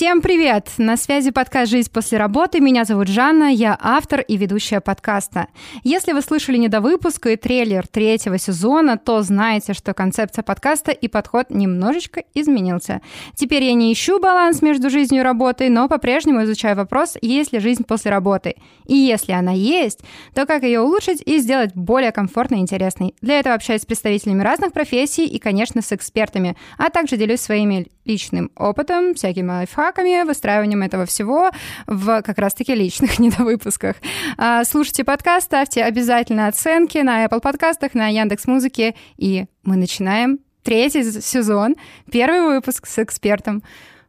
Всем привет! На связи подкаст «Жизнь после работы». Меня зовут Жанна, я автор и ведущая подкаста. Если вы слышали недовыпуск и трейлер третьего сезона, то знаете, что концепция подкаста и подход немножечко изменился. Теперь я не ищу баланс между жизнью и работой, но по-прежнему изучаю вопрос, есть ли жизнь после работы. И если она есть, то как ее улучшить и сделать более комфортной и интересной. Для этого общаюсь с представителями разных профессий и, конечно, с экспертами, а также делюсь своими личным опытом, всякими лайфхаками, выстраиванием этого всего в как раз-таки личных недовыпусках. А, слушайте подкаст, ставьте обязательно оценки на Apple подкастах, на Яндекс Музыке, и мы начинаем третий сезон, первый выпуск с экспертом.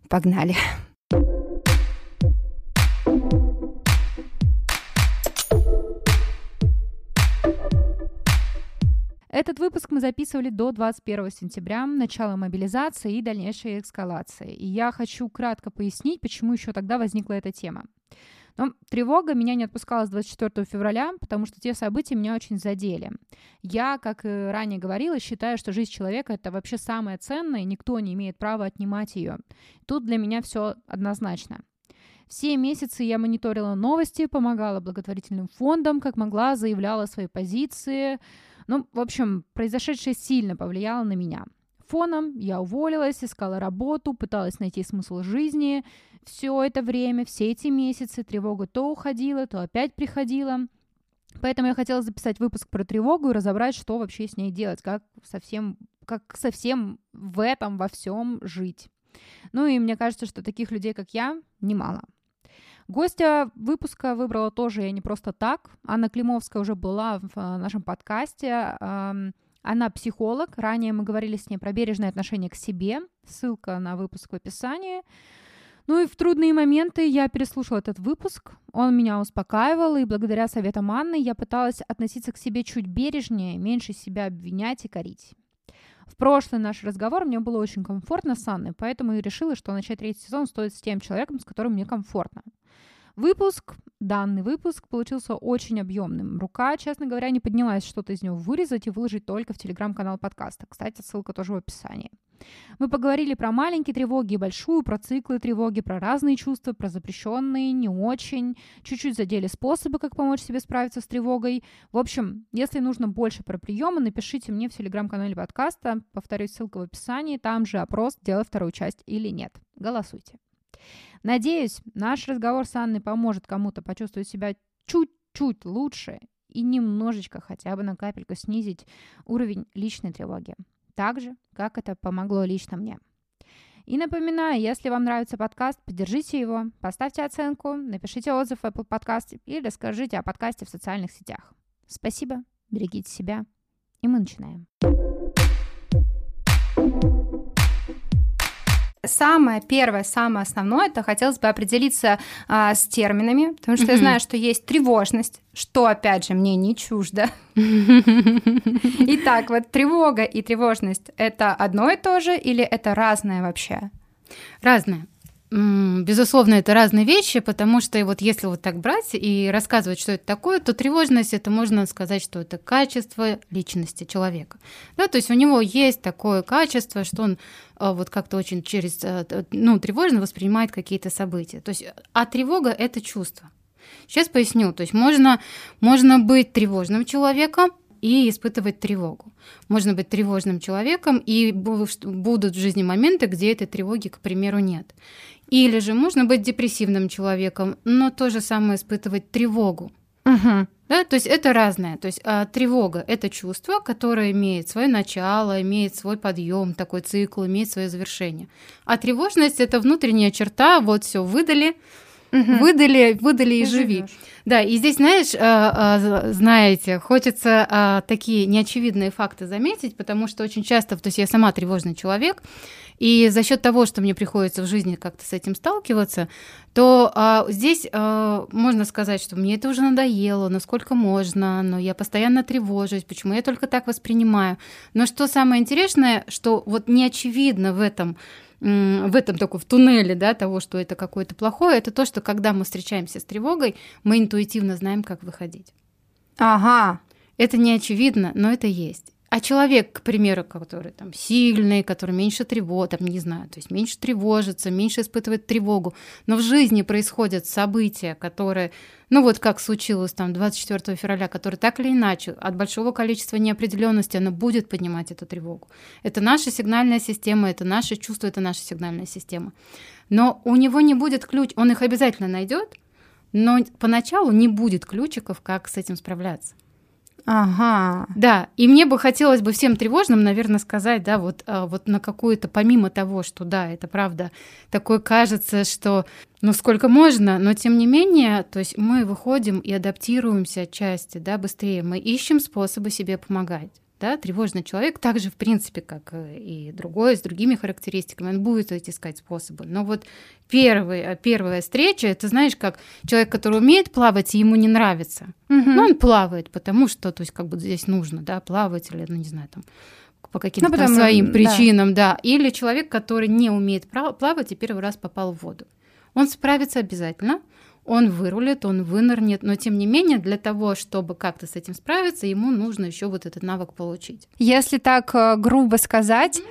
Погнали! Этот выпуск мы записывали до 21 сентября, начала мобилизации и дальнейшей эскалации. И я хочу кратко пояснить, почему еще тогда возникла эта тема. Но тревога меня не отпускала с 24 февраля, потому что те события меня очень задели. Я, как и ранее говорила, считаю, что жизнь человека — это вообще самое ценное, и никто не имеет права отнимать ее. Тут для меня все однозначно. Все месяцы я мониторила новости, помогала благотворительным фондам, как могла, заявляла свои позиции, ну, в общем, произошедшее сильно повлияло на меня. Фоном я уволилась, искала работу, пыталась найти смысл жизни. Все это время, все эти месяцы тревога то уходила, то опять приходила. Поэтому я хотела записать выпуск про тревогу и разобрать, что вообще с ней делать, как совсем, как совсем в этом во всем жить. Ну и мне кажется, что таких людей, как я, немало. Гостя выпуска выбрала тоже я не просто так. Анна Климовская уже была в э, нашем подкасте. Она психолог. Ранее мы говорили с ней про бережное отношение к себе. Ссылка на выпуск в описании. Ну и в трудные моменты я переслушала этот выпуск. Он меня успокаивал, и благодаря советам Анны я пыталась относиться к себе чуть бережнее, меньше себя обвинять и корить. В прошлый наш разговор мне было очень комфортно с Анной, поэтому я решила, что начать третий сезон стоит с тем человеком, с которым мне комфортно. Выпуск, данный выпуск получился очень объемным. Рука, честно говоря, не поднялась что-то из него вырезать и выложить только в телеграм-канал подкаста. Кстати, ссылка тоже в описании. Мы поговорили про маленькие тревоги и большую, про циклы тревоги, про разные чувства, про запрещенные, не очень. Чуть-чуть задели способы, как помочь себе справиться с тревогой. В общем, если нужно больше про приемы, напишите мне в телеграм-канале подкаста. Повторюсь, ссылка в описании. Там же опрос, делать вторую часть или нет. Голосуйте. Надеюсь, наш разговор с Анной поможет кому-то почувствовать себя чуть-чуть лучше и немножечко, хотя бы на капельку снизить уровень личной тревоги. Так же, как это помогло лично мне. И напоминаю, если вам нравится подкаст, поддержите его, поставьте оценку, напишите отзыв в Apple Podcast или расскажите о подкасте в социальных сетях. Спасибо, берегите себя, и мы начинаем. Самое первое, самое основное, это хотелось бы определиться а, с терминами, потому что mm-hmm. я знаю, что есть тревожность, что, опять же, мне не чуждо. Итак, вот тревога и тревожность – это одно и то же или это разное вообще? Разное. Безусловно, это разные вещи, потому что вот если вот так брать и рассказывать, что это такое, то тревожность это можно сказать, что это качество личности человека. Да, то есть у него есть такое качество, что он а, вот как-то очень через, э, ну, тревожно воспринимает какие-то события. То есть, а тревога это чувство. Сейчас поясню. То есть можно, можно быть тревожным человеком, и испытывать тревогу. Можно быть тревожным человеком, и будут в жизни моменты, где этой тревоги, к примеру, нет. Или же можно быть депрессивным человеком, но то же самое испытывать тревогу. Угу. Да, то есть это разное. То есть а, тревога это чувство, которое имеет свое начало, имеет свой подъем, такой цикл, имеет свое завершение. А тревожность это внутренняя черта, вот все выдали, угу. выдали, выдали и, и живи. Живешь. Да, и здесь, знаешь, а, а, знаете, хочется а, такие неочевидные факты заметить, потому что очень часто, то есть я сама тревожный человек, и за счет того, что мне приходится в жизни как-то с этим сталкиваться, то а, здесь а, можно сказать, что мне это уже надоело, насколько можно, но я постоянно тревожусь, почему я только так воспринимаю. Но что самое интересное, что вот не очевидно в этом в этом такой в туннеле, да, того, что это какое-то плохое, это то, что когда мы встречаемся с тревогой, мы интуитивно знаем, как выходить. Ага. Это не очевидно, но это есть. А человек, к примеру, который там сильный, который меньше тревог, там, не знаю, то есть меньше тревожится, меньше испытывает тревогу, но в жизни происходят события, которые, ну вот как случилось там 24 февраля, которые так или иначе от большого количества неопределенности она будет поднимать эту тревогу. Это наша сигнальная система, это наше чувство, это наша сигнальная система. Но у него не будет ключ, он их обязательно найдет, но поначалу не будет ключиков, как с этим справляться. Ага. Да, и мне бы хотелось бы всем тревожным, наверное, сказать, да, вот, а, вот на какую-то, помимо того, что, да, это правда, такое кажется, что, ну, сколько можно, но тем не менее, то есть мы выходим и адаптируемся отчасти, да, быстрее, мы ищем способы себе помогать да, тревожный человек, также, в принципе, как и другой, с другими характеристиками, он будет искать способы. Но вот первый, э, первая встреча, это, знаешь, как человек, который умеет плавать, и ему не нравится. Угу. Ну, он плавает, потому что, то есть, как бы здесь нужно, да, плавать или, ну, не знаю, там, по каким-то ну, потому, своим причинам, да. да. Или человек, который не умеет плавать и первый раз попал в воду. Он справится обязательно, он вырулит, он вынырнет, но тем не менее для того, чтобы как-то с этим справиться, ему нужно еще вот этот навык получить. Если так э, грубо сказать,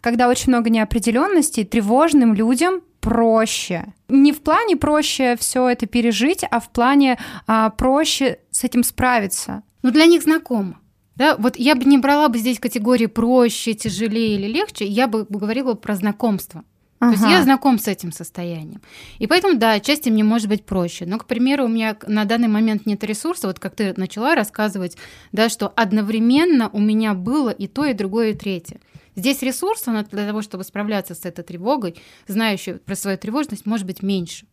когда очень много неопределенности, тревожным людям проще. Не в плане проще все это пережить, а в плане а, проще с этим справиться. Ну, для них знакомо. Да, вот я бы не брала бы здесь категории проще, тяжелее или легче, я бы говорила про знакомство. Ага. То есть я знаком с этим состоянием. И поэтому, да, отчасти мне может быть проще. Но, к примеру, у меня на данный момент нет ресурса, вот как ты начала рассказывать, да, что одновременно у меня было и то, и другое, и третье. Здесь ресурса для того, чтобы справляться с этой тревогой, знающей про свою тревожность, может быть меньше.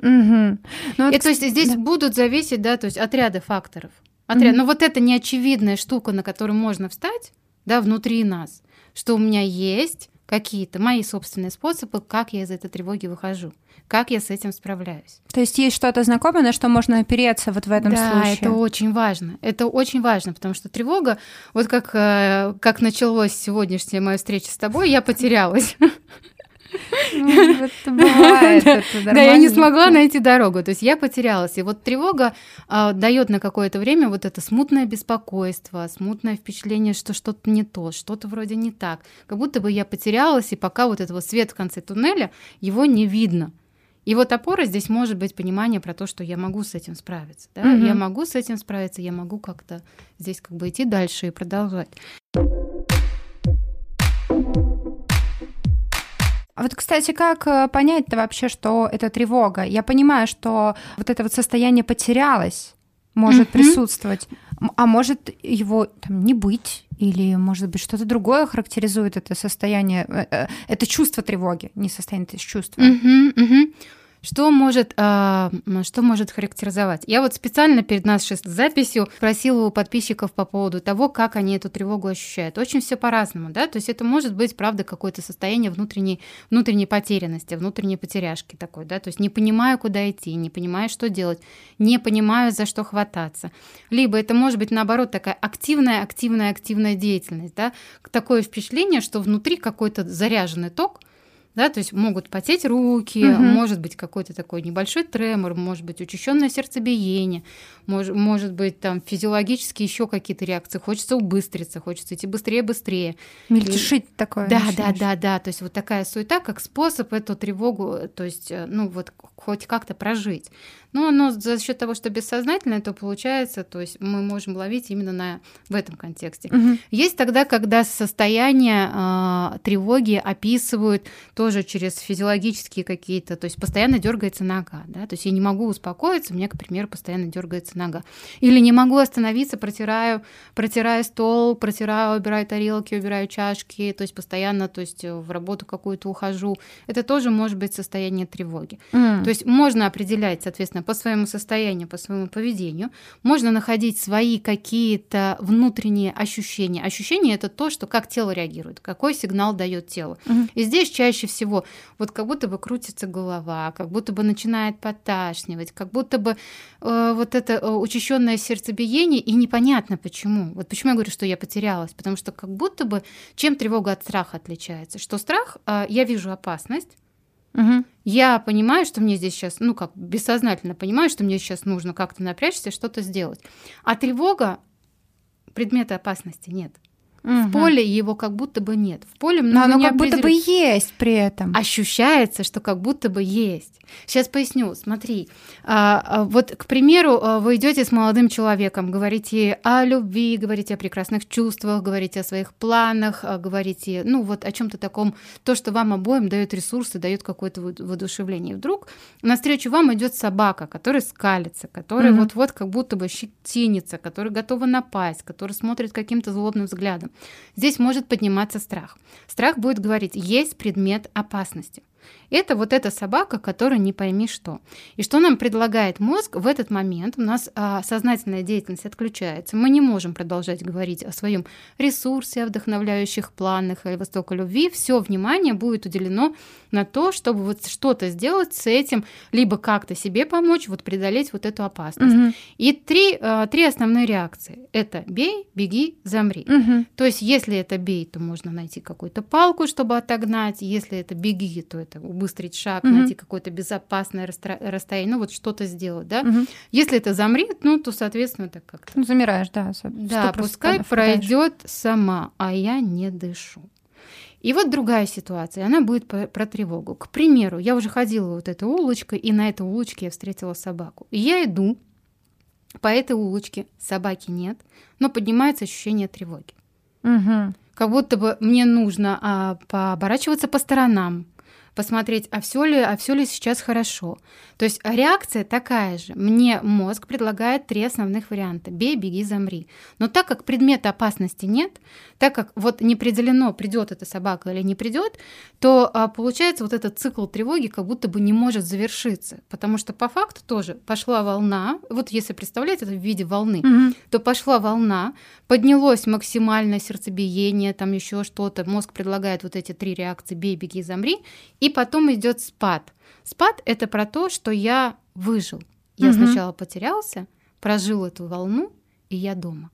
Угу. Ну, и вот, то есть здесь да. будут зависеть, да, то есть отряды факторов. Отряд. Угу. Но вот эта неочевидная штука, на которую можно встать, да, внутри нас, что у меня есть какие-то мои собственные способы, как я из этой тревоги выхожу, как я с этим справляюсь. То есть есть что-то знакомое, на что можно опереться вот в этом да, случае? Да, это очень важно. Это очень важно, потому что тревога, вот как, э, как началось сегодняшняя моя встреча с тобой, я потерялась. Ну, это бывает. Да, я не смогла найти дорогу. То есть я потерялась. И вот тревога а, дает на какое-то время вот это смутное беспокойство, смутное впечатление, что что-то не то, что-то вроде не так. Как будто бы я потерялась, и пока вот этого свет в конце туннеля, его не видно. И вот опора здесь может быть понимание про то, что я могу с этим справиться. Да? Mm-hmm. Я могу с этим справиться, я могу как-то здесь как бы идти дальше и продолжать. А вот, кстати, как э, понять-то вообще, что это тревога? Я понимаю, что вот это вот состояние потерялось, может mm-hmm. присутствовать, а может его там не быть, или, может быть, что-то другое характеризует это состояние, э, э, это чувство тревоги, не состояние, это чувство. Mm-hmm, mm-hmm. Что может, э, что может характеризовать? Я вот специально перед нашей записью спросила у подписчиков по поводу того, как они эту тревогу ощущают. Очень все по-разному, да, то есть это может быть, правда, какое-то состояние внутренней, внутренней потерянности, внутренней потеряшки такой, да, то есть не понимаю, куда идти, не понимаю, что делать, не понимаю, за что хвататься. Либо это может быть, наоборот, такая активная, активная, активная деятельность, да, такое впечатление, что внутри какой-то заряженный ток – да, то есть могут потеть руки, угу. может быть какой-то такой небольшой тремор, может быть учащенное сердцебиение, может, может быть там физиологические еще какие-то реакции, хочется убыстриться, хочется идти быстрее, быстрее. Мельтешить И... такое. Да, начинаешь. да, да, да, то есть вот такая суета, как способ эту тревогу, то есть, э, ну вот хоть как-то прожить. Но, но за счет того, что бессознательное, то получается, то есть мы можем ловить именно на, в этом контексте. Угу. Есть тогда, когда состояние э, тревоги описывают тоже через физиологические какие-то, то есть постоянно дергается нога, да, то есть я не могу успокоиться, у меня, к примеру, постоянно дергается нога. Или не могу остановиться, протираю, протираю стол, протираю, убираю тарелки, убираю чашки, то есть постоянно, то есть в работу какую-то ухожу. Это тоже может быть состояние тревоги. Mm. То есть можно определять, соответственно, по своему состоянию, по своему поведению, можно находить свои какие-то внутренние ощущения. Ощущения это то, что как тело реагирует, какой сигнал дает тело. Mm. И здесь чаще всего вот как будто бы крутится голова, как будто бы начинает поташнивать, как будто бы э, вот это э, учащенное сердцебиение, и непонятно почему. Вот почему я говорю, что я потерялась, потому что как будто бы чем тревога от страха отличается. Что страх, э, я вижу опасность, Угу. Я понимаю, что мне здесь сейчас, ну как бессознательно понимаю, что мне сейчас нужно как-то напрячься, что-то сделать. А тревога предмета опасности нет. Угу. В поле его как будто бы нет. В поле Но оно как будто бы есть при этом. Ощущается, что как будто бы есть. Сейчас поясню. Смотри, а, а, вот, к примеру, а, вы идете с молодым человеком, говорите о любви, говорите о прекрасных чувствах, говорите о своих планах, говорите, ну вот о чем-то таком, то, что вам обоим дает ресурсы, дает какое-то воодушевление. И вдруг навстречу вам идет собака, которая скалится, которая mm-hmm. вот-вот как будто бы щетинится, которая готова напасть, которая смотрит каким-то злобным взглядом. Здесь может подниматься страх. Страх будет говорить, есть предмет опасности. Это вот эта собака, которая не пойми что. И что нам предлагает мозг в этот момент? У нас а, сознательная деятельность отключается. Мы не можем продолжать говорить о своем ресурсе, о вдохновляющих планах или востока любви. Все внимание будет уделено на то, чтобы вот что-то сделать с этим, либо как-то себе помочь, вот преодолеть вот эту опасность. Угу. И три, а, три основные реакции. Это бей, беги, замри. Угу. То есть если это бей, то можно найти какую-то палку, чтобы отогнать. Если это беги, то это убыстрить шаг, угу. найти какое-то безопасное расстояние, ну вот что-то сделать, да. Угу. Если это замрет, ну то, соответственно, так как-то. Ну, замираешь, да. Да, пускай пройдет сама, а я не дышу. И вот другая ситуация, она будет про, про тревогу. К примеру, я уже ходила вот этой улочкой, и на этой улочке я встретила собаку. И я иду по этой улочке, собаки нет, но поднимается ощущение тревоги. Угу. Как будто бы мне нужно а, пооборачиваться по сторонам, посмотреть, а все ли, а все ли сейчас хорошо. То есть реакция такая же. Мне мозг предлагает три основных варианта. Бей, беги, замри. Но так как предмета опасности нет, так как вот не определено, придет эта собака или не придет, то а, получается вот этот цикл тревоги как будто бы не может завершиться. Потому что по факту тоже пошла волна, вот если представлять это в виде волны, угу. то пошла волна, поднялось максимальное сердцебиение, там еще что-то, мозг предлагает вот эти три реакции бей, беги, замри, и потом идет спад. Спад это про то, что я выжил. Я угу. сначала потерялся, прожил эту волну, и я дома.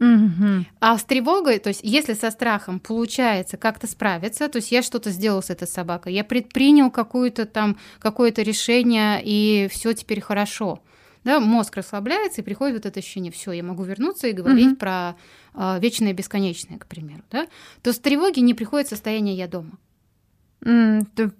Угу. А с тревогой, то есть если со страхом получается как-то справиться, то есть я что-то сделал с этой собакой, я предпринял какое-то там какое-то решение, и все теперь хорошо. Да, мозг расслабляется, и приходит вот это ощущение, все, я могу вернуться и говорить угу. про э, вечное бесконечное, к примеру. Да? То с тревоги не приходит состояние я дома. Mm, ты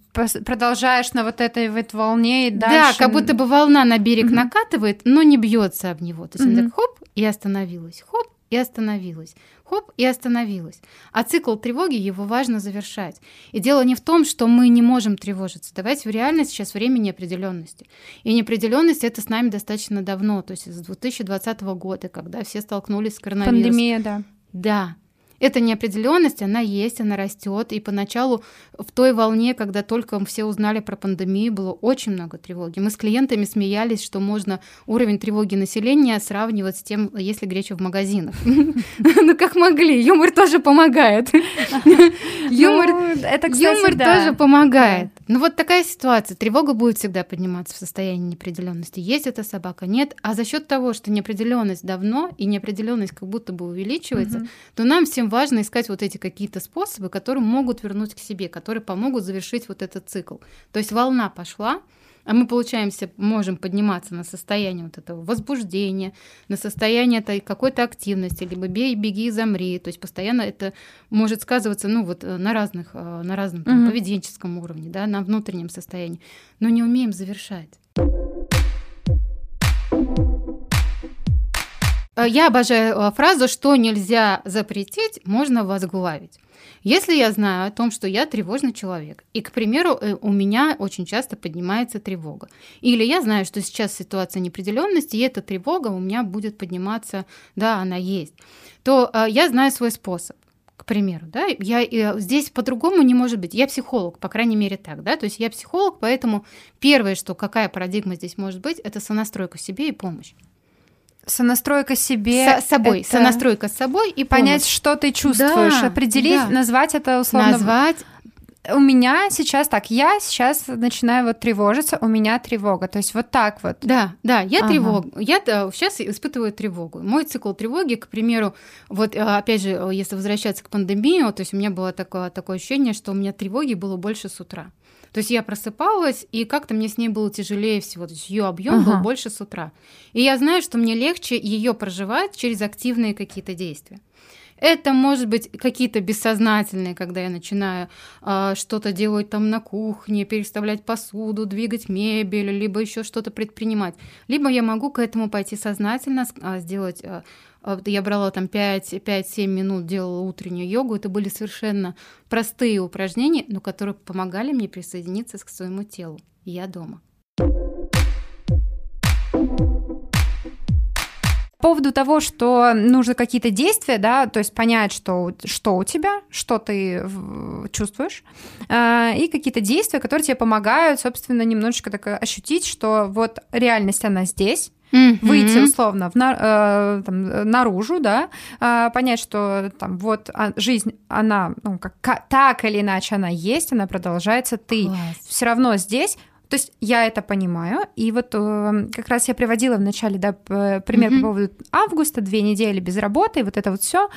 продолжаешь на вот этой вот волне и дальше. Да, как будто бы волна на берег mm-hmm. накатывает, но не бьется об него. То есть mm-hmm. он так хоп и остановилась, хоп и остановилась, хоп и остановилась. А цикл тревоги его важно завершать. И дело не в том, что мы не можем тревожиться. Давайте в реальность сейчас время неопределенности. И неопределенность это с нами достаточно давно, то есть с 2020 года, когда все столкнулись с коронавирусом. Пандемия, да. Да, эта неопределенность, она есть, она растет. И поначалу в той волне, когда только все узнали про пандемию, было очень много тревоги. Мы с клиентами смеялись, что можно уровень тревоги населения сравнивать с тем, если греча в магазинах. Ну, как могли. Юмор тоже помогает. Юмор ну, тоже помогает. Ну, вот такая ситуация. Тревога будет всегда подниматься в состоянии неопределенности. Есть эта собака, нет. А за счет того, что неопределенность давно и неопределенность как будто бы увеличивается, то нам всем важно искать вот эти какие-то способы, которые могут вернуть к себе, которые помогут завершить вот этот цикл. То есть волна пошла, а мы, получаемся, можем подниматься на состояние вот этого возбуждения, на состояние этой какой-то активности, либо бей, беги, замри. То есть постоянно это может сказываться ну, вот, э, на, разных, э, на разном там, угу. поведенческом уровне, да, на внутреннем состоянии. Но не умеем завершать. Я обожаю э, фразу, что нельзя запретить, можно возглавить. Если я знаю о том, что я тревожный человек, и, к примеру, э, у меня очень часто поднимается тревога, или я знаю, что сейчас ситуация неопределенности, и эта тревога у меня будет подниматься, да, она есть, то я знаю свой способ к примеру, да, я здесь по-другому не может быть. Я психолог, по крайней мере так, да, то есть я психолог, поэтому первое, что какая парадигма здесь может быть, это сонастройка себе и помощь. Сонастройка себе. С собой. Это... Сонастройка с собой и понять, помощь. что ты чувствуешь, да, определить, да. назвать это условно. Назвать. У меня сейчас так, я сейчас начинаю вот тревожиться, у меня тревога, то есть вот так вот. Да, да, я ага. тревогу, я да, сейчас испытываю тревогу. Мой цикл тревоги, к примеру, вот э, опять же, если возвращаться к пандемии, то есть у меня было такое, такое ощущение, что у меня тревоги было больше с утра. То есть я просыпалась, и как-то мне с ней было тяжелее всего. То есть ее объем ага. был больше с утра. И я знаю, что мне легче ее проживать через активные какие-то действия. Это может быть какие-то бессознательные, когда я начинаю э, что-то делать там на кухне, переставлять посуду, двигать мебель, либо еще что-то предпринимать. Либо я могу к этому пойти сознательно, э, сделать э, я брала там 5-7 минут, делала утреннюю йогу. Это были совершенно простые упражнения, но которые помогали мне присоединиться к своему телу. Я дома. По поводу того, что нужно какие-то действия, да, то есть понять, что, что у тебя, что ты чувствуешь, э, и какие-то действия, которые тебе помогают, собственно, немножечко так ощутить, что вот реальность, она здесь, Mm-hmm. выйти условно в, э, там, наружу, да, э, понять, что там вот а, жизнь, она, ну, как, так или иначе она есть, она продолжается, ты все равно здесь, то есть я это понимаю, и вот э, как раз я приводила в начале да, пример mm-hmm. по поводу августа, две недели без работы, и вот это вот все.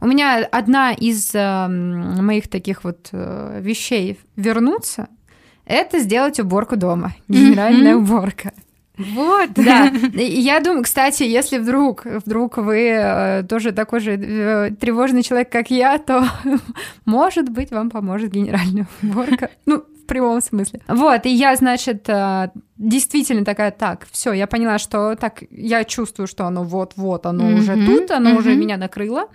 У меня одна из э, моих таких вот э, вещей вернуться, это сделать уборку дома, генеральная mm-hmm. уборка. Вот. Да. Я думаю, кстати, если вдруг, вдруг вы э, тоже такой же э, тревожный человек, как я, то, может быть, вам поможет генеральная уборка. Ну, прямом смысле. Вот, и я, значит, э, действительно такая, так, все, я поняла, что так, я чувствую, что оно вот-вот, оно mm-hmm. уже тут, оно mm-hmm. уже меня накрыло.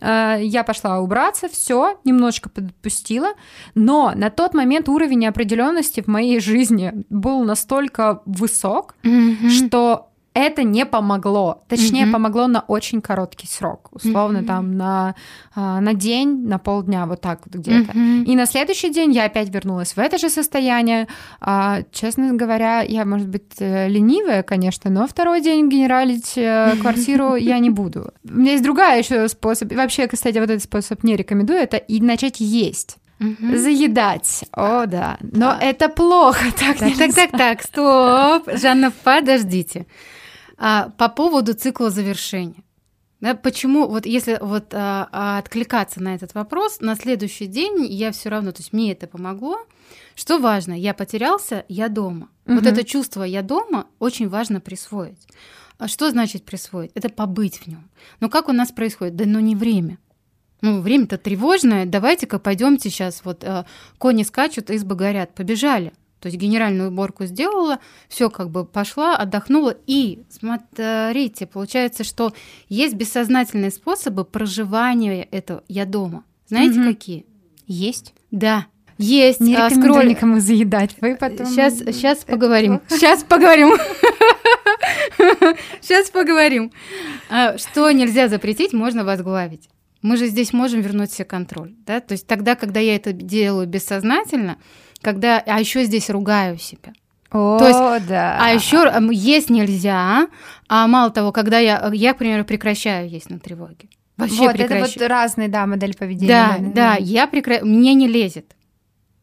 Э, я пошла убраться, все, немножечко подпустила, но на тот момент уровень неопределенности в моей жизни был настолько высок, mm-hmm. что это не помогло. Точнее, mm-hmm. помогло на очень короткий срок. Условно, mm-hmm. там на, а, на день, на полдня, вот так вот где-то. Mm-hmm. И на следующий день я опять вернулась в это же состояние. А, честно говоря, я, может быть, э, ленивая, конечно, но второй день генералить э, квартиру я не буду. У меня есть другая еще способ. Вообще, кстати, вот этот способ не рекомендую. Это и начать есть. Угу. Заедать. О, да. Но да. это плохо. Так, так, так, так, так, стоп. Жанна, подождите. А, по поводу цикла завершения. Да, почему, вот если вот а, а, откликаться на этот вопрос, на следующий день я все равно, то есть мне это помогло. Что важно, я потерялся, я дома. Угу. Вот это чувство я дома очень важно присвоить. А что значит присвоить? Это побыть в нем. Но как у нас происходит? Да, но не время. Ну, время-то тревожное. Давайте-ка пойдемте сейчас. Вот э, кони скачут, избы горят. Побежали. То есть генеральную уборку сделала, все как бы пошла, отдохнула. И смотрите, получается, что есть бессознательные способы проживания этого «я дома». Знаете, угу. какие? Есть. Да, есть. Не а, скроль... никому заедать. Вы потом... Сейчас, сейчас поговорим. Сейчас поговорим. Сейчас поговорим. А, что нельзя запретить, можно возглавить. Мы же здесь можем вернуть себе контроль. Да? То есть тогда, когда я это делаю бессознательно, когда, а еще здесь ругаю себя. О, То есть, да. А еще есть нельзя, а мало того, когда я, я, к примеру, прекращаю есть на тревоге. Вообще вот, прекращаю. это вот разные, да, модель поведения. Да, да, да, я прекращаю, мне не лезет.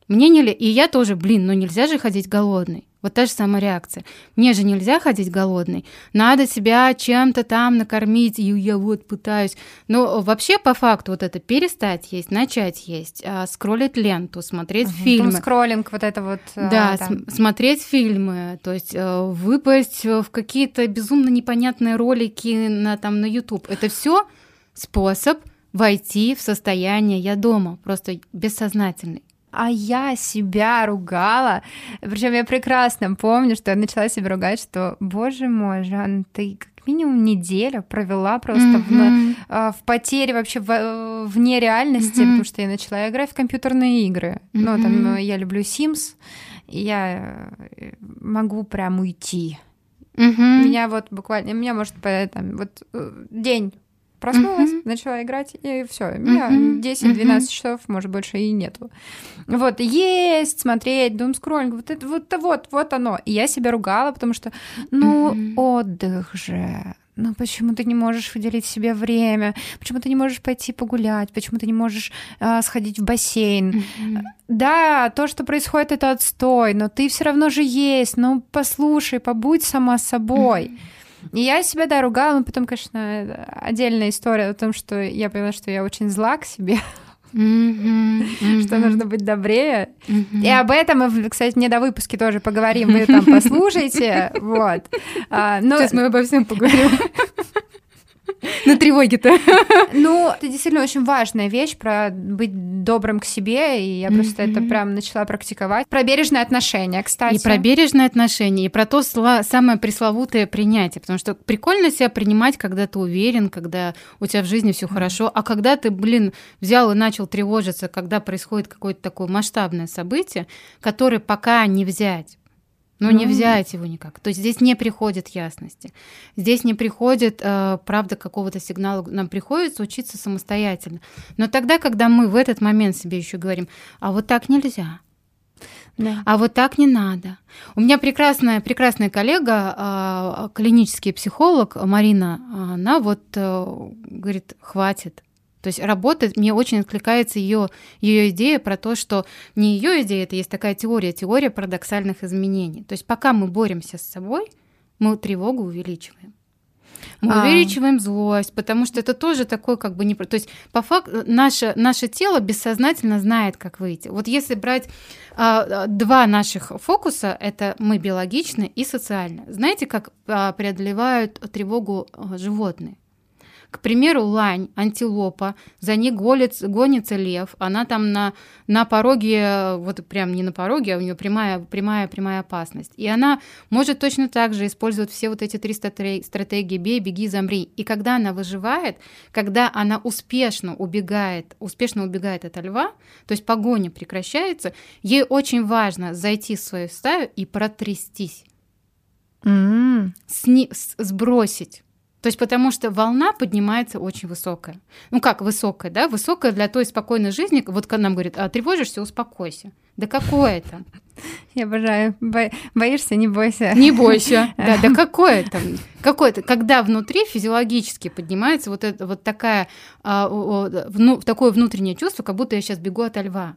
Мне не лезет. И я тоже, блин, ну нельзя же ходить голодный. Вот та же самая реакция. Мне же нельзя ходить голодный. Надо себя чем-то там накормить, и я вот пытаюсь. Но вообще, по факту, вот это перестать есть, начать есть, а, скроллить ленту, смотреть угу. фильмы. скроллинг, вот это вот. Э, да, да. смотреть фильмы, то есть э, выпасть в какие-то безумно непонятные ролики на, там, на YouTube. Это все способ войти в состояние «я дома», просто бессознательный а я себя ругала. Причем я прекрасно помню, что я начала себя ругать, что, боже мой, Жан, ты как минимум неделю провела просто mm-hmm. в, а, в потере вообще в, вне реальности, mm-hmm. потому что я начала играть в компьютерные игры. Mm-hmm. Ну, там я люблю Sims, и я э, могу прям уйти. Mm-hmm. Меня вот буквально, меня может там вот э, день Проснулась, uh-huh. начала играть, и все. У меня uh-huh. 10-12 uh-huh. часов, может, больше и нету. Вот, есть, смотреть, дум скроллинг, вот это вот, вот, вот оно. И я себя ругала, потому что, ну, uh-huh. отдых же. Ну почему ты не можешь выделить себе время? Почему ты не можешь пойти погулять? Почему ты не можешь э, сходить в бассейн? Mm-hmm. Да, то, что происходит, это отстой, но ты все равно же есть. Ну послушай, побудь сама собой. Mm-hmm. И я себя, да, ругала, но потом, конечно, отдельная история о том, что я поняла, что я очень зла к себе. Mm-hmm, mm-hmm. что нужно быть добрее. Mm-hmm. И об этом мы, кстати, не до выпуски тоже поговорим, вы там послушайте. Вот. А, но... Сейчас мы обо всем поговорим. На тревоге-то. Ну, это действительно очень важная вещь про быть добрым к себе, и я просто это прям начала практиковать. Про бережное отношение, кстати. И про бережное отношение, и про то самое пресловутое принятие, потому что прикольно себя принимать, когда ты уверен, когда у тебя в жизни все хорошо, а когда ты, блин, взял и начал тревожиться, когда происходит какое-то такое масштабное событие, которое пока не взять. Ну, не взять его никак. То есть здесь не приходит ясности. Здесь не приходит, э, правда, какого-то сигнала. Нам приходится учиться самостоятельно. Но тогда, когда мы в этот момент себе еще говорим, а вот так нельзя, да. А вот так не надо. У меня прекрасная, прекрасная коллега, э, клинический психолог Марина, она вот э, говорит, хватит, то есть работает, мне очень откликается ее, ее идея про то, что не ее идея, это есть такая теория, теория парадоксальных изменений. То есть пока мы боремся с собой, мы тревогу увеличиваем. Мы а. увеличиваем злость, потому что это тоже такое как бы не... То есть по факту наше, наше тело бессознательно знает, как выйти. Вот если брать а, два наших фокуса, это мы биологичны и социально. Знаете, как а, преодолевают тревогу а, животные? К примеру, лань, антилопа, за ней голец, гонится лев, она там на, на пороге, вот прям не на пороге, а у нее прямая, прямая, прямая опасность. И она может точно так же использовать все вот эти три стратегии «бей, беги, замри». И когда она выживает, когда она успешно убегает, успешно убегает от льва, то есть погоня прекращается, ей очень важно зайти в свою стаю и протрястись. Mm-hmm. Сни- сбросить то есть потому что волна поднимается очень высокая. Ну как высокая, да? Высокая для той спокойной жизни. Вот когда нам говорят, а тревожишься, успокойся. Да какое это? Я обожаю. Бо... Боишься, не бойся. Не бойся. Да, да какое это? Какое это? Когда внутри физиологически поднимается вот, это, вот такая, а, вну, такое внутреннее чувство, как будто я сейчас бегу от льва.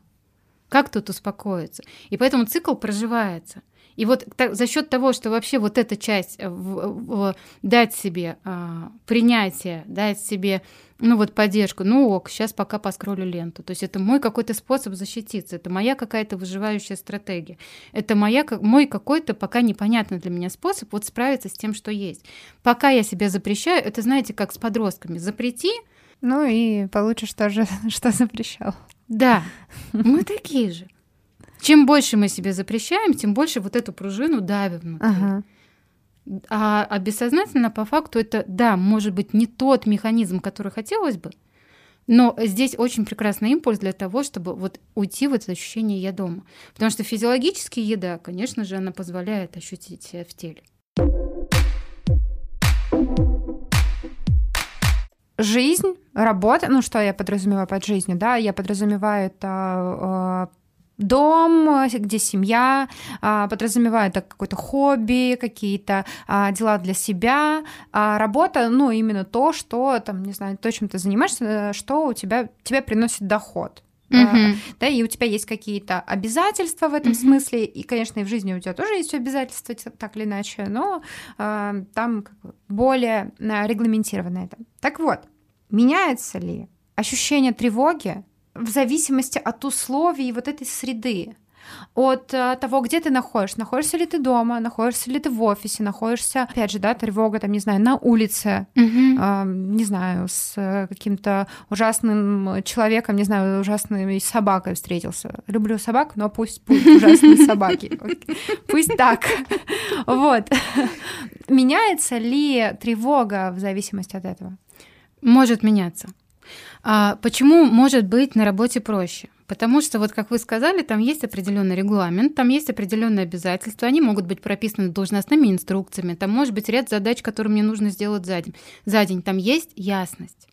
Как тут успокоиться? И поэтому цикл проживается. И вот так, за счет того, что вообще вот эта часть э, в, в, дать себе а, принятие, дать себе ну вот поддержку, ну ок, сейчас пока поскролю ленту. То есть это мой какой-то способ защититься, это моя какая-то выживающая стратегия, это моя, мой какой-то пока непонятный для меня способ вот справиться с тем, что есть. Пока я себя запрещаю, это знаете, как с подростками, запрети, ну и получишь тоже, что запрещал. Да, мы такие же. Чем больше мы себе запрещаем, тем больше вот эту пружину давим внутри. Ага. А, а бессознательно по факту это, да, может быть, не тот механизм, который хотелось бы, но здесь очень прекрасный импульс для того, чтобы вот уйти в это ощущение «я дома». Потому что физиологически еда, конечно же, она позволяет ощутить себя в теле. Жизнь, работа, ну что я подразумеваю под жизнью, да, я подразумеваю это а, дом, где семья, а, подразумевает какое-то хобби, какие-то а, дела для себя, а работа, ну, именно то, что, там, не знаю, то, чем ты занимаешься, что у тебя, тебе приносит доход. Uh-huh. Да, и у тебя есть какие-то обязательства в этом uh-huh. смысле, и, конечно, и в жизни у тебя тоже есть обязательства, так или иначе, но э, там как бы более регламентировано это. Так вот, меняется ли ощущение тревоги в зависимости от условий вот этой среды от э, того, где ты находишься. Находишься ли ты дома, находишься ли ты в офисе, находишься, опять же, да, тревога, там, не знаю, на улице, mm-hmm. э, не знаю, с каким-то ужасным человеком, не знаю, ужасной собакой встретился. Люблю собак, но пусть будут ужасные собаки. Пусть так. Вот. Меняется ли тревога в зависимости от этого? Может меняться. А почему может быть на работе проще? Потому что, вот как вы сказали, там есть определенный регламент, там есть определенные обязательства, они могут быть прописаны должностными инструкциями, там может быть ряд задач, которые мне нужно сделать за день. За день там есть ясность.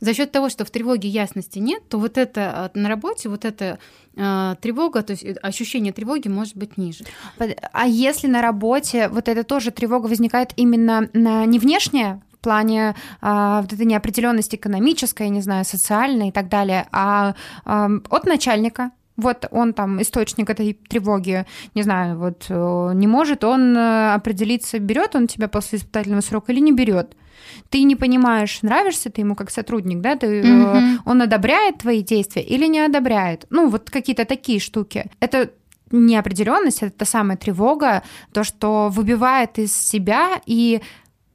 За счет того, что в тревоге ясности нет, то вот это на работе, вот эта э, тревога, то есть ощущение тревоги может быть ниже. А если на работе вот эта тоже тревога возникает именно не внешняя, плане а, вот этой неопределенности экономической, не знаю, социальной и так далее, а, а от начальника, вот он там источник этой тревоги, не знаю, вот э, не может он э, определиться, берет он тебя после испытательного срока или не берет. Ты не понимаешь, нравишься ты ему как сотрудник, да, ты, mm-hmm. он одобряет твои действия или не одобряет. Ну, вот какие-то такие штуки. Это неопределенность, это та самая тревога, то, что выбивает из себя и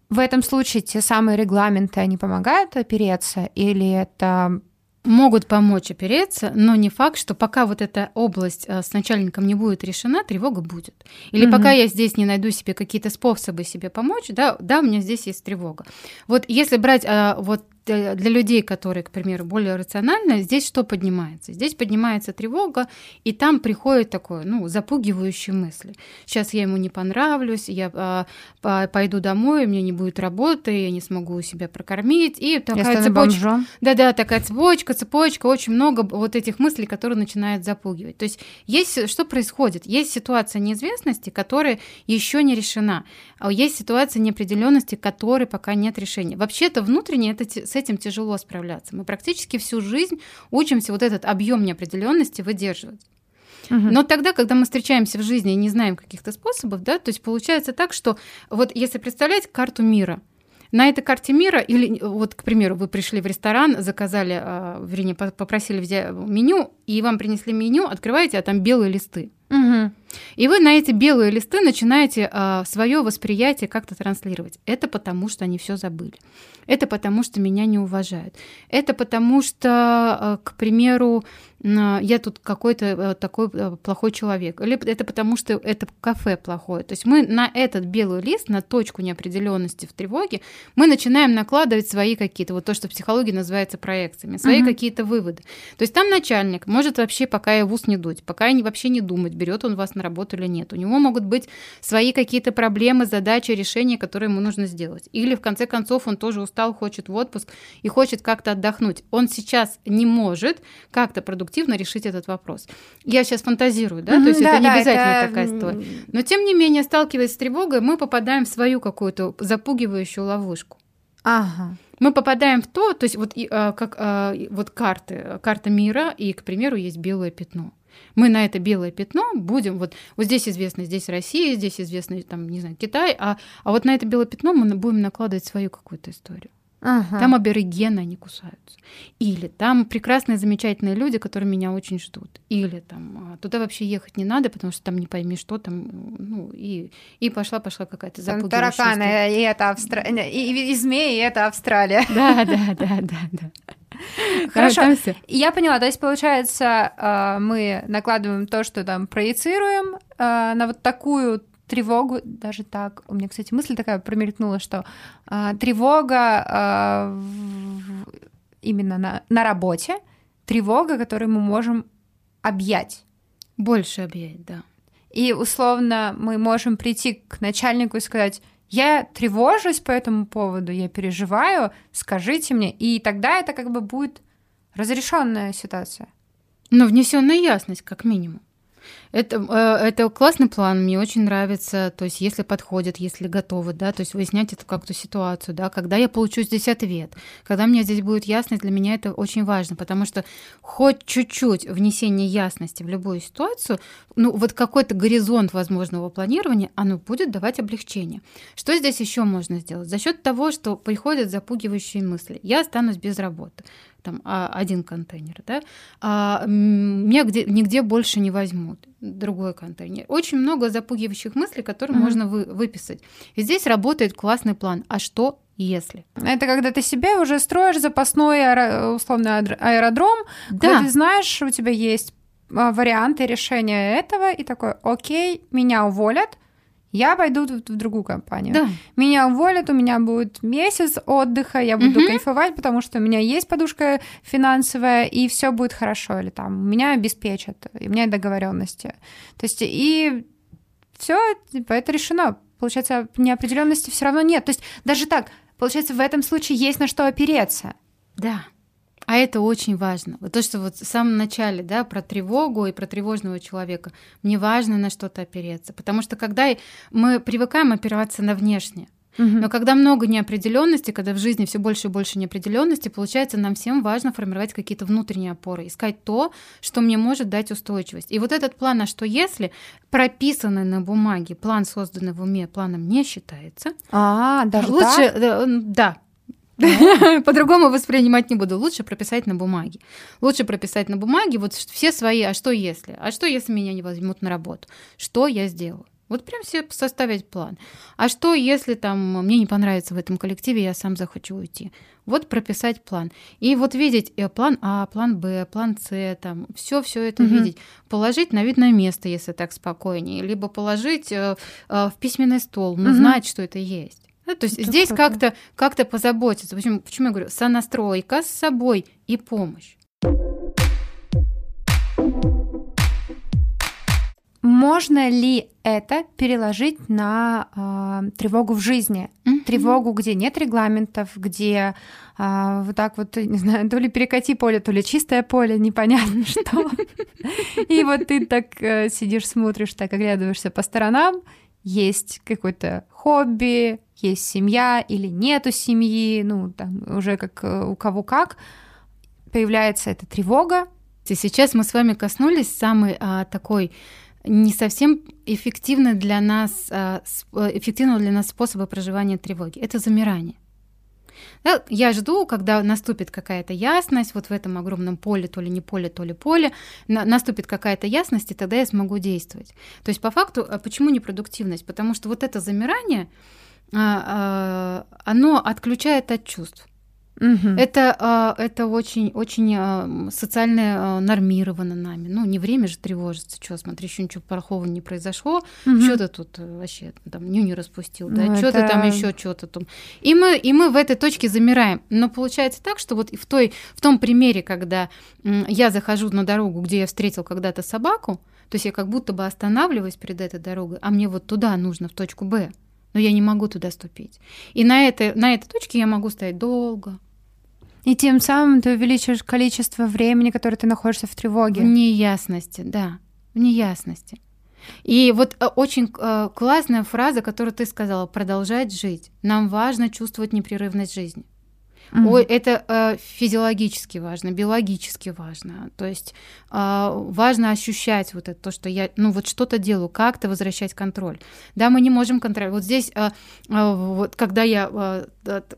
в этом случае те самые регламенты, они помогают опереться, или это могут помочь опереться, но не факт, что пока вот эта область э, с начальником не будет решена, тревога будет. Или угу. пока я здесь не найду себе какие-то способы себе помочь, да, да, у меня здесь есть тревога. Вот если брать а, вот для, для людей, которые, к примеру, более рациональны, здесь что поднимается? Здесь поднимается тревога, и там приходит такое, ну, запугивающие мысли. Сейчас я ему не понравлюсь, я а, по, пойду домой, у меня не будет работы, я не смогу себя прокормить, и такая я цепочка. Да-да, такая цепочка, цепочка, очень много вот этих мыслей, которые начинают запугивать. То есть есть что происходит? Есть ситуация неизвестности, которая еще не решена, а есть ситуация неопределенности, которой пока нет решения. Вообще-то внутренне это с этим тяжело справляться. Мы практически всю жизнь учимся вот этот объем неопределенности выдерживать. Но тогда, когда мы встречаемся в жизни и не знаем каких-то способов, да, то есть получается так, что вот если представлять карту мира, на этой карте мира, или вот, к примеру, вы пришли в ресторан, заказали, а, вернее, попросили взять меню, и вам принесли меню, открываете, а там белые листы. Угу. И вы на эти белые листы начинаете а, свое восприятие как-то транслировать. Это потому, что они все забыли. Это потому, что меня не уважают. Это потому, что, а, к примеру, а, я тут какой-то а, такой а, плохой человек. Или это потому, что это кафе плохое. То есть мы на этот белый лист, на точку неопределенности в тревоге, мы начинаем накладывать свои какие-то, вот то, что в психологии называется проекциями, свои угу. какие-то выводы. То есть там начальник может вообще пока я в ус не дуть, пока я вообще не думать, берет он вас на работу или нет. У него могут быть свои какие-то проблемы, задачи, решения, которые ему нужно сделать. Или в конце концов он тоже устал, хочет в отпуск и хочет как-то отдохнуть. Он сейчас не может как-то продуктивно решить этот вопрос. Я сейчас фантазирую, да, mm-hmm, то есть да, это не да, обязательно это... такая история. Но тем не менее, сталкиваясь с тревогой, мы попадаем в свою какую-то запугивающую ловушку. Ага мы попадаем в то, то есть вот а, как а, вот карты, карта мира, и, к примеру, есть белое пятно мы на это белое пятно будем, вот, вот здесь известно, здесь Россия, здесь известно, там, не знаю, Китай, а, а вот на это белое пятно мы будем накладывать свою какую-то историю. Ага. Там аборигены, они кусаются. Или там прекрасные, замечательные люди, которые меня очень ждут. Или там а, туда вообще ехать не надо, потому что там не пойми, что там. Ну, и, и пошла-пошла какая-то запугивающая Тараканы, и это Австралия. И, и змеи, и это Австралия. Да, да, да, да, да. Хорошо, я поняла. То есть, получается, а, мы накладываем то, что там проецируем а, на вот такую тревогу, даже так, у меня, кстати, мысль такая промелькнула, что э, тревога э, именно на, на работе, тревога, которую мы можем объять. Больше объять, да. И условно мы можем прийти к начальнику и сказать, я тревожусь по этому поводу, я переживаю, скажите мне, и тогда это как бы будет разрешенная ситуация. Но внесенная ясность, как минимум. Это, э, это классный план, мне очень нравится. То есть, если подходит, если готовы, да, то есть выяснять эту как-то ситуацию, да, когда я получу здесь ответ, когда мне здесь будет ясность, для меня это очень важно, потому что хоть чуть-чуть внесение ясности в любую ситуацию, ну, вот какой-то горизонт возможного планирования, оно будет давать облегчение. Что здесь еще можно сделать? За счет того, что приходят запугивающие мысли. Я останусь без работы там а, один контейнер, да, а меня где, нигде больше не возьмут другой контейнер. Очень много запугивающих мыслей, которые mm-hmm. можно вы, выписать. И здесь работает классный план. А что если. Это когда ты себе уже строишь запасной аэро, условно аэродром, да. где ты знаешь, у тебя есть а, варианты решения этого, и такой, окей, меня уволят, я пойду в, в другую компанию. Да. Меня уволят, у меня будет месяц отдыха, я буду угу. кайфовать, потому что у меня есть подушка финансовая, и все будет хорошо, или там меня обеспечат, и у меня договоренности. То есть и все, типа, это решено. Получается, неопределенности все равно нет. То есть даже так, получается, в этом случае есть на что опереться. Да. А это очень важно. Вот то, что вот в самом начале, да, про тревогу и про тревожного человека, мне важно на что-то опереться. Потому что когда мы привыкаем опираться на внешнее, но когда много неопределенности, когда в жизни все больше и больше неопределенности, получается, нам всем важно формировать какие-то внутренние опоры, искать то, что мне может дать устойчивость. И вот этот план, а что если, прописанный на бумаге, план, созданный в уме, планом не считается. А, даже лучше, да, да По-другому воспринимать не буду. Лучше прописать на бумаге. Лучше прописать на бумаге вот все свои, а что если? А что если меня не возьмут на работу? Что я сделаю? Вот прям себе составить план. А что, если там мне не понравится в этом коллективе, я сам захочу уйти? Вот прописать план. И вот видеть э, план А, план Б, план С, там, все все это угу. видеть. Положить на видное место, если так спокойнее, либо положить э, э, в письменный стол, но угу. знать, что это есть. Да, то есть это здесь как-то как позаботиться. Почему, почему я говорю, сонастройка с собой и помощь. Можно ли это переложить на э, тревогу в жизни? Mm-hmm. Тревогу, где нет регламентов, где э, вот так вот, не знаю, то ли перекати поле, то ли чистое поле, непонятно что. И вот ты так э, сидишь, смотришь, так оглядываешься по сторонам, есть какое-то хобби, есть семья или нету семьи, ну, там уже как э, у кого как, появляется эта тревога. Сейчас мы с вами коснулись самой а, такой не совсем эффективно для нас, а, э, эффективного для нас способа проживания тревоги. Это замирание. Я жду, когда наступит какая-то ясность, вот в этом огромном поле, то ли не поле, то ли поле, на, наступит какая-то ясность, и тогда я смогу действовать. То есть по факту, а почему непродуктивность? Потому что вот это замирание, оно отключает от чувств. Угу. Это, а, это очень, очень а, социально а, нормировано нами. Ну, не время же тревожиться, что, смотри, еще ничего плохого не произошло, угу. что ты тут э, вообще там ню не распустил, да, ну, что это... там еще что-то там. И мы, и мы в этой точке замираем. Но получается так, что вот в, той, в том примере, когда я захожу на дорогу, где я встретил когда-то собаку, то есть я как будто бы останавливаюсь перед этой дорогой, а мне вот туда нужно, в точку Б, но я не могу туда ступить. И на этой, на этой точке я могу стоять долго, и тем самым ты увеличиваешь количество времени, которое ты находишься в тревоге. В неясности, да, в неясности. И вот э, очень э, классная фраза, которую ты сказала, продолжать жить. Нам важно чувствовать непрерывность жизни. Mm-hmm. Ой, это э, физиологически важно, биологически важно. То есть э, важно ощущать вот это, то, что я, ну вот что-то делаю, как-то возвращать контроль. Да, мы не можем контролировать. Вот здесь, э, вот когда я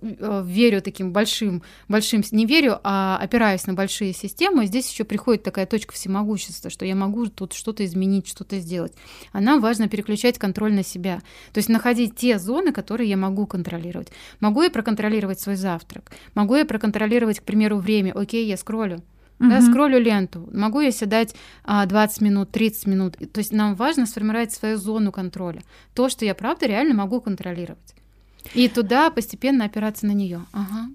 верю таким большим, большим, не верю, а опираюсь на большие системы, здесь еще приходит такая точка всемогущества, что я могу тут что-то изменить, что-то сделать. А нам важно переключать контроль на себя. То есть находить те зоны, которые я могу контролировать. Могу я проконтролировать свой завтрак? Могу я проконтролировать, к примеру, время? Окей, я скроллю. Угу. Да, скроллю ленту. Могу я себе дать а, 20 минут, 30 минут. То есть нам важно сформировать свою зону контроля. То, что я правда реально могу контролировать. И туда постепенно опираться на нее. Ага.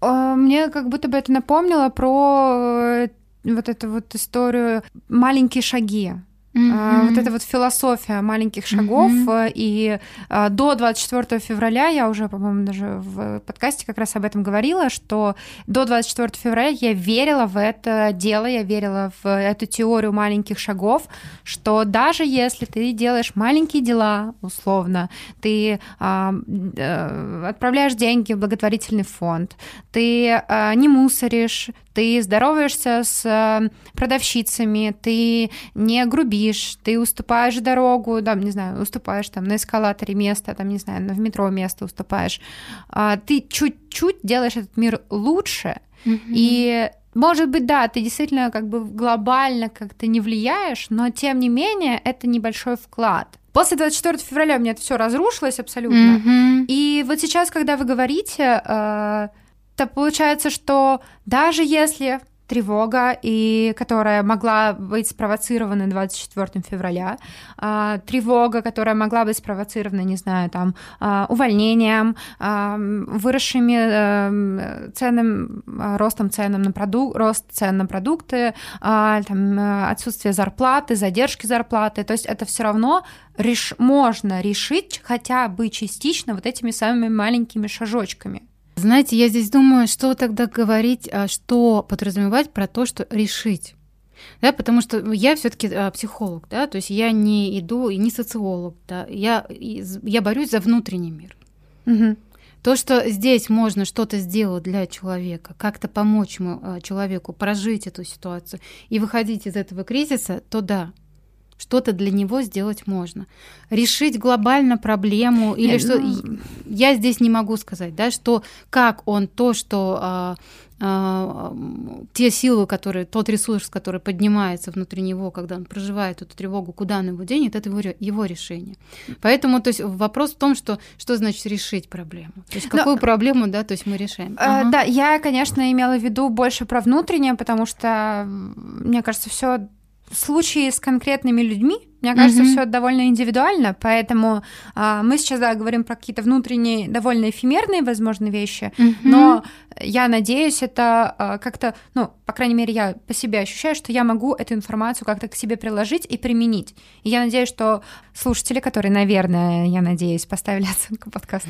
А, мне как будто бы это напомнило про э, вот эту вот историю маленькие шаги. Mm-hmm. Вот эта вот философия маленьких шагов. Mm-hmm. И а, до 24 февраля, я уже, по-моему, даже в подкасте как раз об этом говорила, что до 24 февраля я верила в это дело, я верила в эту теорию маленьких шагов, что даже если ты делаешь маленькие дела, условно, ты э, отправляешь деньги в благотворительный фонд, ты не мусоришь, ты здороваешься с э, продавщицами, ты не грубишь, ты уступаешь дорогу, да, не знаю, уступаешь там на эскалаторе место, там, не знаю, в метро место уступаешь, а, ты чуть-чуть делаешь этот мир лучше, mm-hmm. и может быть, да, ты действительно как бы глобально как-то не влияешь, но тем не менее это небольшой вклад. После 24 февраля у меня это все разрушилось абсолютно. Mm-hmm. И вот сейчас, когда вы говорите, э, то получается, что даже если тревога, и которая могла быть спровоцирована 24 февраля, а, тревога, которая могла быть спровоцирована, не знаю, там, а, увольнением, а, выросшими а, ценным, ростом цен на продукт, рост цен на продукты, а, там, отсутствие зарплаты, задержки зарплаты, то есть это все равно реш... можно решить хотя бы частично вот этими самыми маленькими шажочками. Знаете, я здесь думаю, что тогда говорить, а что подразумевать про то, что решить. Да, потому что я все-таки а, психолог, да, то есть я не иду и не социолог, да, я, я борюсь за внутренний мир. Угу. То, что здесь можно что-то сделать для человека, как-то помочь ему, а, человеку прожить эту ситуацию и выходить из этого кризиса, то да, что-то для него сделать можно. Решить глобально проблему или Нет, что ну... я здесь не могу сказать, да, что как он то, что а, те силы, которые, тот ресурс, который поднимается внутри него, когда он проживает эту тревогу, куда он его денет, это его, его решение. Поэтому, то есть вопрос в том, что что значит решить проблему, то есть какую Но, проблему, да, то есть мы решаем. Э, ага. Да, я, конечно, имела в виду больше про внутреннее, потому что мне кажется, все случае с конкретными людьми, мне кажется, mm-hmm. все довольно индивидуально, поэтому а, мы сейчас да, говорим про какие-то внутренние, довольно эфемерные, возможно, вещи, mm-hmm. но я надеюсь, это а, как-то, ну, по крайней мере, я по себе ощущаю, что я могу эту информацию как-то к себе приложить и применить. И я надеюсь, что слушатели, которые, наверное, я надеюсь, поставили оценку подкаста,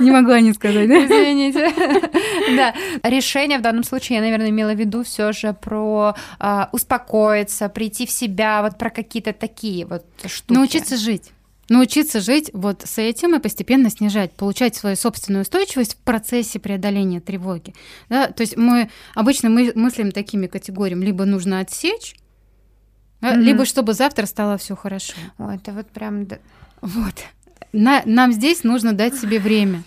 Не могла не сказать, да? Извините. Да. Решение в данном случае я, наверное, имела в виду все же про а, успокоиться, прийти в себя, вот про какие-то такие вот штуки. Научиться жить. Научиться жить вот с этим и постепенно снижать, получать свою собственную устойчивость в процессе преодоления тревоги. Да? То есть мы обычно мы мыслим такими категориями, либо нужно отсечь, mm-hmm. либо чтобы завтра стало все хорошо. О, это вот прям... Вот на, нам здесь нужно дать себе время.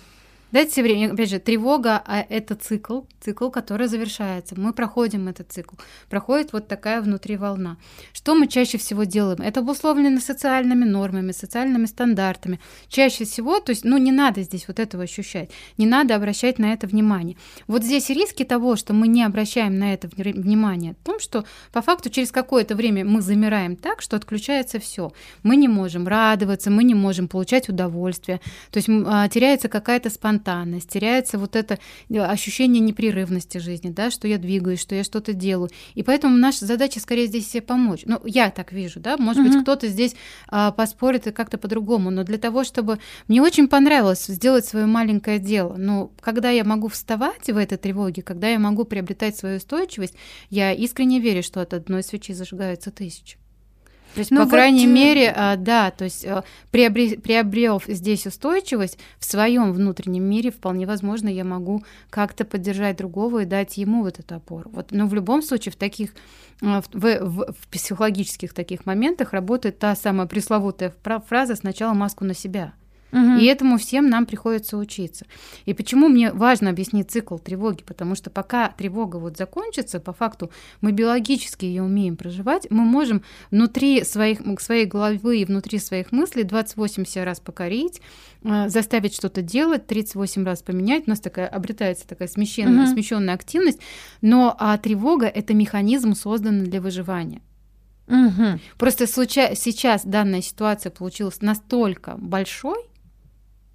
Дайте себе время. Опять же, тревога а это цикл, цикл, который завершается. Мы проходим этот цикл. Проходит вот такая внутри волна. Что мы чаще всего делаем? Это обусловлено социальными нормами, социальными стандартами. Чаще всего, то есть, ну, не надо здесь вот этого ощущать, не надо обращать на это внимание. Вот здесь риски того, что мы не обращаем на это внимание, в том, что по факту через какое-то время мы замираем так, что отключается все. Мы не можем радоваться, мы не можем получать удовольствие. То есть а, теряется какая-то спонтанность спонтанность, теряется вот это э, ощущение непрерывности жизни, да, что я двигаюсь, что я что-то делаю. И поэтому наша задача скорее здесь себе помочь. Ну, я так вижу, да, может mm-hmm. быть, кто-то здесь а, поспорит и как-то по-другому, но для того, чтобы... Мне очень понравилось сделать свое маленькое дело, но когда я могу вставать в этой тревоге, когда я могу приобретать свою устойчивость, я искренне верю, что от одной свечи зажигаются тысячи. То есть, ну, по вот... крайней мере, а, да, то есть а, приобрел, приобрел здесь устойчивость в своем внутреннем мире, вполне возможно, я могу как-то поддержать другого и дать ему вот эту опору. Вот, но в любом случае в таких в, в, в психологических таких моментах работает та самая пресловутая фраза «сначала маску на себя». Угу. И этому всем нам приходится учиться. И почему мне важно объяснить цикл тревоги? Потому что пока тревога вот закончится, по факту мы биологически ее умеем проживать, мы можем внутри своих, своей головы и внутри своих мыслей 28 раз покорить, э, заставить что-то делать, 38 раз поменять. У нас такая обретается такая смещенная, угу. смещенная активность. Но а тревога это механизм, созданный для выживания. Угу. Просто случай, сейчас данная ситуация получилась настолько большой,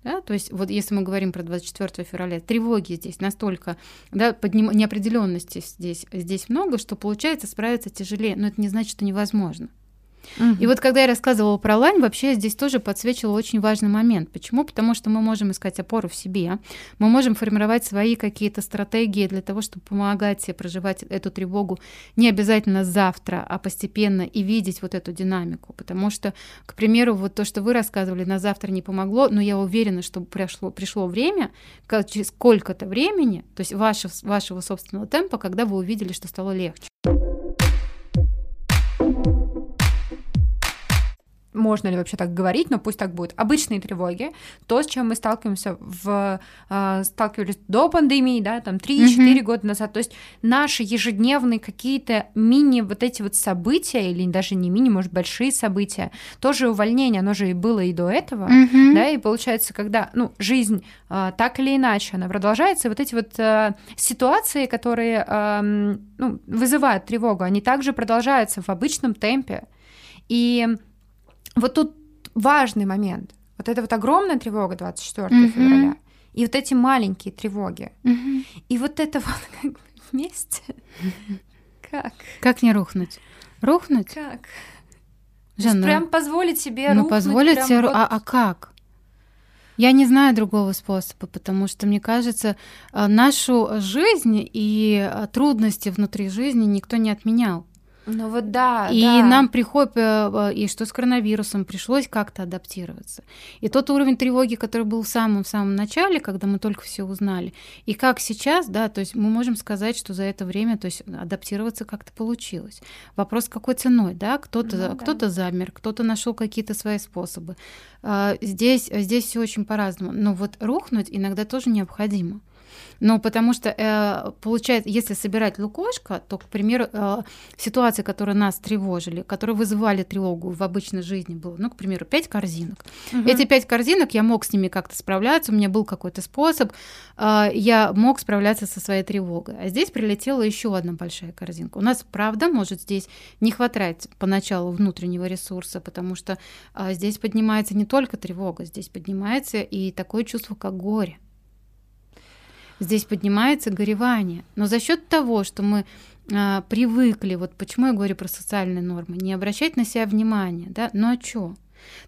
да, то есть вот если мы говорим про 24 февраля, тревоги здесь настолько, да, подним... неопределенности здесь, здесь много, что получается справиться тяжелее, но это не значит, что невозможно. И вот когда я рассказывала про лань, вообще здесь тоже подсвечивал очень важный момент. Почему? Потому что мы можем искать опору в себе, мы можем формировать свои какие-то стратегии для того, чтобы помогать себе проживать эту тревогу не обязательно завтра, а постепенно и видеть вот эту динамику. Потому что, к примеру, вот то, что вы рассказывали, на завтра не помогло, но я уверена, что пришло, пришло время, через сколько-то времени, то есть вашего, вашего собственного темпа, когда вы увидели, что стало легче. Можно ли вообще так говорить, но пусть так будет, обычные тревоги, то, с чем мы сталкиваемся в, э, сталкивались до пандемии, да, там 3-4 mm-hmm. года назад, то есть наши ежедневные какие-то мини вот эти вот события, или даже не мини, может, большие события, тоже увольнение, оно же и было и до этого, mm-hmm. да, и получается, когда, ну, жизнь э, так или иначе, она продолжается, и вот эти вот э, ситуации, которые, э, ну, вызывают тревогу, они также продолжаются в обычном темпе, и вот тут важный момент. Вот это вот огромная тревога 24 mm-hmm. февраля, и вот эти маленькие тревоги. Mm-hmm. И вот это вот как бы вместе. Как? Как не рухнуть? Рухнуть? Как? Жанна, прям позволить себе ну, позволить себе... Вот... А, а как? Я не знаю другого способа, потому что, мне кажется, э, нашу жизнь и э, трудности внутри жизни никто не отменял. Ну вот да. И да. нам приходит, э, э, и что с коронавирусом, пришлось как-то адаптироваться. И тот уровень тревоги, который был в самом-самом начале, когда мы только все узнали, и как сейчас, да, то есть мы можем сказать, что за это время, то есть адаптироваться как-то получилось. Вопрос, какой ценой, да, кто-то ну, кто да. замер, кто-то нашел какие-то свои способы. А, здесь, здесь все очень по-разному. Но вот рухнуть иногда тоже необходимо. Ну, потому что, э, получается, если собирать лукошко, то, к примеру, э, ситуации, которые нас тревожили, которые вызывали тревогу в обычной жизни, было, ну, к примеру, пять корзинок. Угу. Эти пять корзинок, я мог с ними как-то справляться, у меня был какой-то способ, э, я мог справляться со своей тревогой. А здесь прилетела еще одна большая корзинка. У нас, правда, может здесь не хватать поначалу внутреннего ресурса, потому что э, здесь поднимается не только тревога, здесь поднимается и такое чувство, как горе. Здесь поднимается горевание. Но за счет того, что мы а, привыкли, вот почему я говорю про социальные нормы, не обращать на себя внимания, да, ну а что?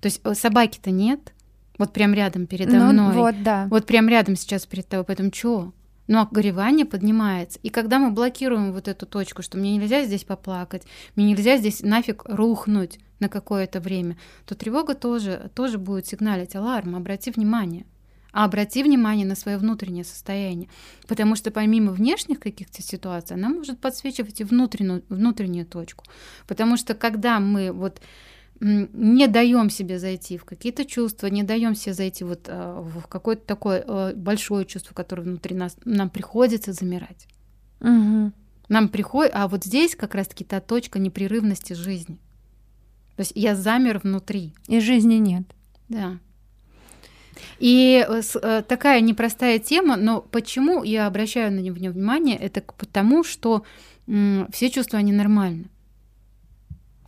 То есть э, собаки-то нет, вот прям рядом передо ну, мной. Вот, да. Вот прям рядом сейчас перед тобой, поэтому что? Ну, а горевание поднимается. И когда мы блокируем вот эту точку, что мне нельзя здесь поплакать, мне нельзя здесь нафиг рухнуть на какое-то время, то тревога тоже, тоже будет сигналить аларм, обрати внимание а обрати внимание на свое внутреннее состояние. Потому что помимо внешних каких-то ситуаций, она может подсвечивать и внутреннюю, внутреннюю точку. Потому что когда мы вот не даем себе зайти в какие-то чувства, не даем себе зайти вот а, в какое-то такое а, большое чувство, которое внутри нас, нам приходится замирать. Угу. Нам приходит, а вот здесь как раз-таки та точка непрерывности жизни. То есть я замер внутри. И жизни нет. Да. И э, э, такая непростая тема, но почему я обращаю на нее внимание, это потому, что все чувства, они нормальны.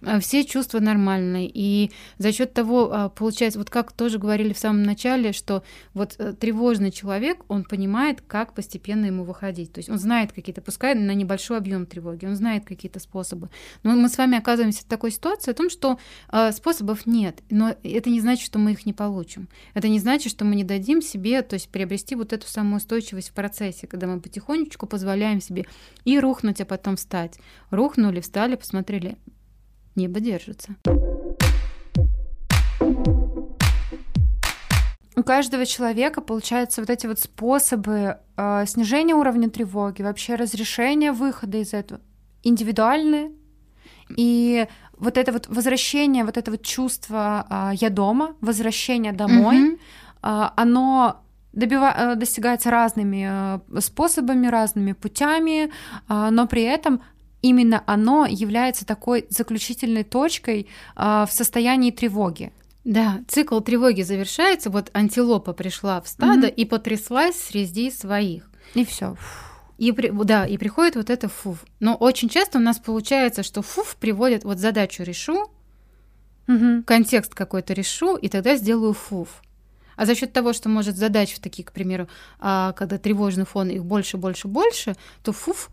А, все чувства нормальные. И за счет того, а, получается, вот как тоже говорили в самом начале, что вот э, тревожный человек, он понимает, как постепенно ему выходить. То есть он знает какие-то, пускай на небольшой объем тревоги, он знает какие-то способы. Но мы с вами оказываемся в такой ситуации о том, что а, способов нет. Но это не значит, что мы их не получим. Это не значит, что мы не дадим себе, то есть приобрести вот эту самую устойчивость в процессе, когда мы потихонечку позволяем себе и рухнуть, а потом встать. Рухнули, встали, посмотрели, небо держится. У каждого человека, получается, вот эти вот способы э, снижения уровня тревоги, вообще разрешения выхода из этого индивидуальные. И вот это вот возвращение, вот это вот чувство э, «я дома», возвращение домой, mm-hmm. э, оно добива- э, достигается разными э, способами, разными путями, э, но при этом именно оно является такой заключительной точкой э, в состоянии тревоги. Да, цикл тревоги завершается. Вот антилопа пришла в стадо mm-hmm. и потряслась среди своих. И все. И при, да, и приходит вот это фуф. Но очень часто у нас получается, что фуф приводит вот задачу решу, угу. контекст какой-то решу, и тогда сделаю фуф. А за счет того, что может задач такие, к примеру, а, когда тревожный фон их больше, больше, больше, то фуф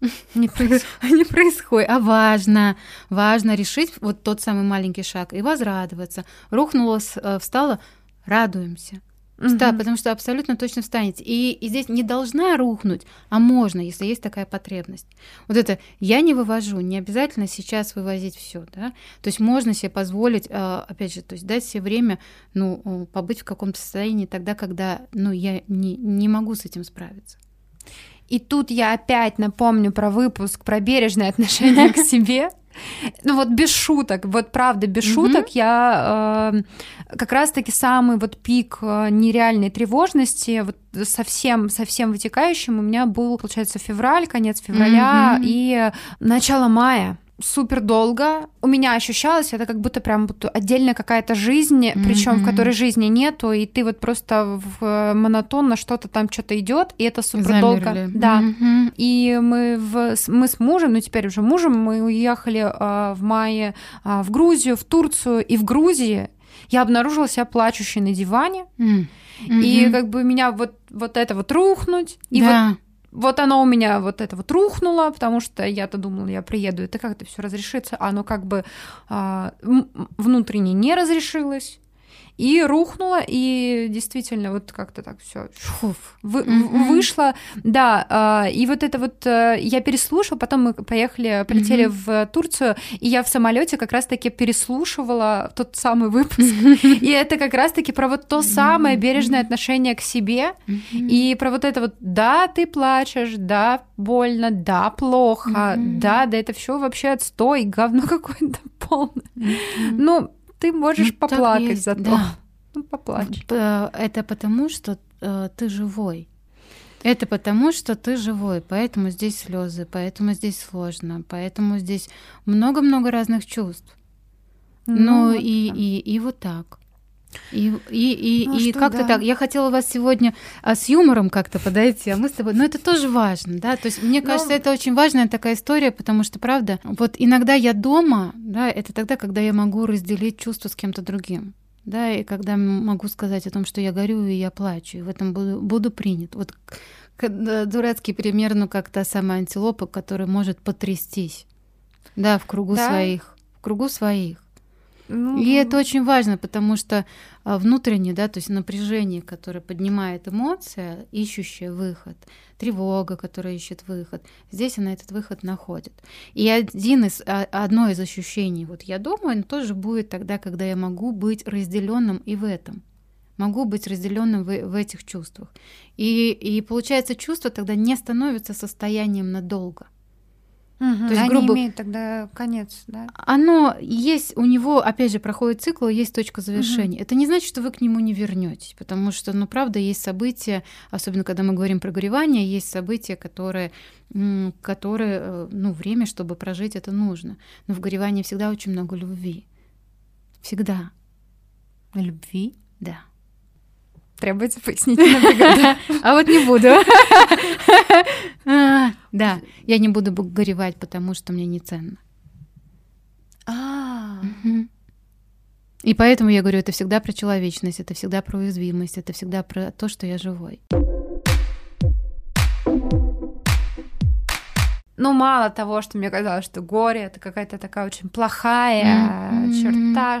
не, не происходит. А важно, важно решить вот тот самый маленький шаг и возрадоваться. Рухнула, э, встала, радуемся. Да, угу. потому что абсолютно точно встанете. И, и здесь не должна рухнуть, а можно, если есть такая потребность. Вот это я не вывожу, не обязательно сейчас вывозить все, да. То есть можно себе позволить, э, опять же, то есть дать себе время, ну, побыть в каком-то состоянии тогда, когда, ну, я не, не могу с этим справиться. И тут я опять напомню про выпуск про бережное отношение к себе. Ну вот без шуток, вот правда без mm-hmm. шуток, я э, как раз-таки самый вот пик э, нереальной тревожности, вот совсем совсем вытекающим у меня был, получается, февраль, конец февраля mm-hmm. и начало мая супер долго. У меня ощущалось это как будто прям будто отдельная какая-то жизнь, mm-hmm. причем в которой жизни нету, и ты вот просто в э, монотонно что-то там что-то идет, и это супер долго. Да. Mm-hmm. И мы в, мы с мужем, ну теперь уже мужем, мы уехали э, в мае э, в Грузию, в Турцию, и в Грузии я обнаружила себя плачущей на диване. Mm-hmm. И как бы меня вот, вот это вот рухнуть, и да. вот вот оно у меня вот это вот рухнуло, потому что я-то думала, я приеду, это как-то все разрешится, а оно как бы а, внутренне не разрешилось и рухнула, и действительно вот как-то так все вы, mm-hmm. вышло, да, э, и вот это вот э, я переслушала, потом мы поехали, полетели mm-hmm. в Турцию, и я в самолете как раз-таки переслушивала тот самый выпуск, и это как раз-таки про вот то самое бережное отношение к себе, и про вот это вот, да, ты плачешь, да, больно, да, плохо, да, да, это все вообще отстой, говно какое-то полное. Ну, ты можешь ну, поплакать зато. Да. Ну, поплачь. Это потому, что э, ты живой. Это потому, что ты живой, поэтому здесь слезы, поэтому здесь сложно, поэтому здесь много-много разных чувств. Ну, ну и, и, и вот так. И, и, и, ну, и как-то да. так. Я хотела вас сегодня а, с юмором как-то подойти, а мы с тобой. Но это тоже важно, да. То есть мне ну, кажется, это очень важная такая история, потому что, правда, вот иногда я дома, да, это тогда, когда я могу разделить чувство с кем-то другим. Да, и когда могу сказать о том, что я горю и я плачу, и в этом буду, буду принят. Вот дурацкий пример, ну как та самая антилопа, которая может потрястись, да, в кругу да? своих, в кругу своих. Ну... И это очень важно, потому что а, внутреннее, да, то есть напряжение, которое поднимает эмоция, ищущая выход, тревога, которая ищет выход, здесь она этот выход находит. И один из, а, одно из ощущений, вот я думаю, оно тоже будет тогда, когда я могу быть разделенным и в этом могу быть разделенным в, в этих чувствах. И, и получается, чувство тогда не становится состоянием надолго. Угу, То есть, грубо... имеет тогда конец, да? Оно есть, у него, опять же, проходит цикл, есть точка завершения. Угу. Это не значит, что вы к нему не вернетесь, потому что, ну, правда, есть события, особенно когда мы говорим про горевание, есть события, которые, которые, э, ну, время, чтобы прожить, это нужно. Но в горевании всегда очень много любви. Всегда. Любви? Да. Требуется бригада. А вот не буду. Да, я не буду горевать, потому что мне не ценно. А. И поэтому я говорю, это всегда про человечность, это всегда про уязвимость, это всегда про то, что я живой. Ну, мало того, что мне казалось, что горе это какая-то такая очень плохая mm-hmm. черта,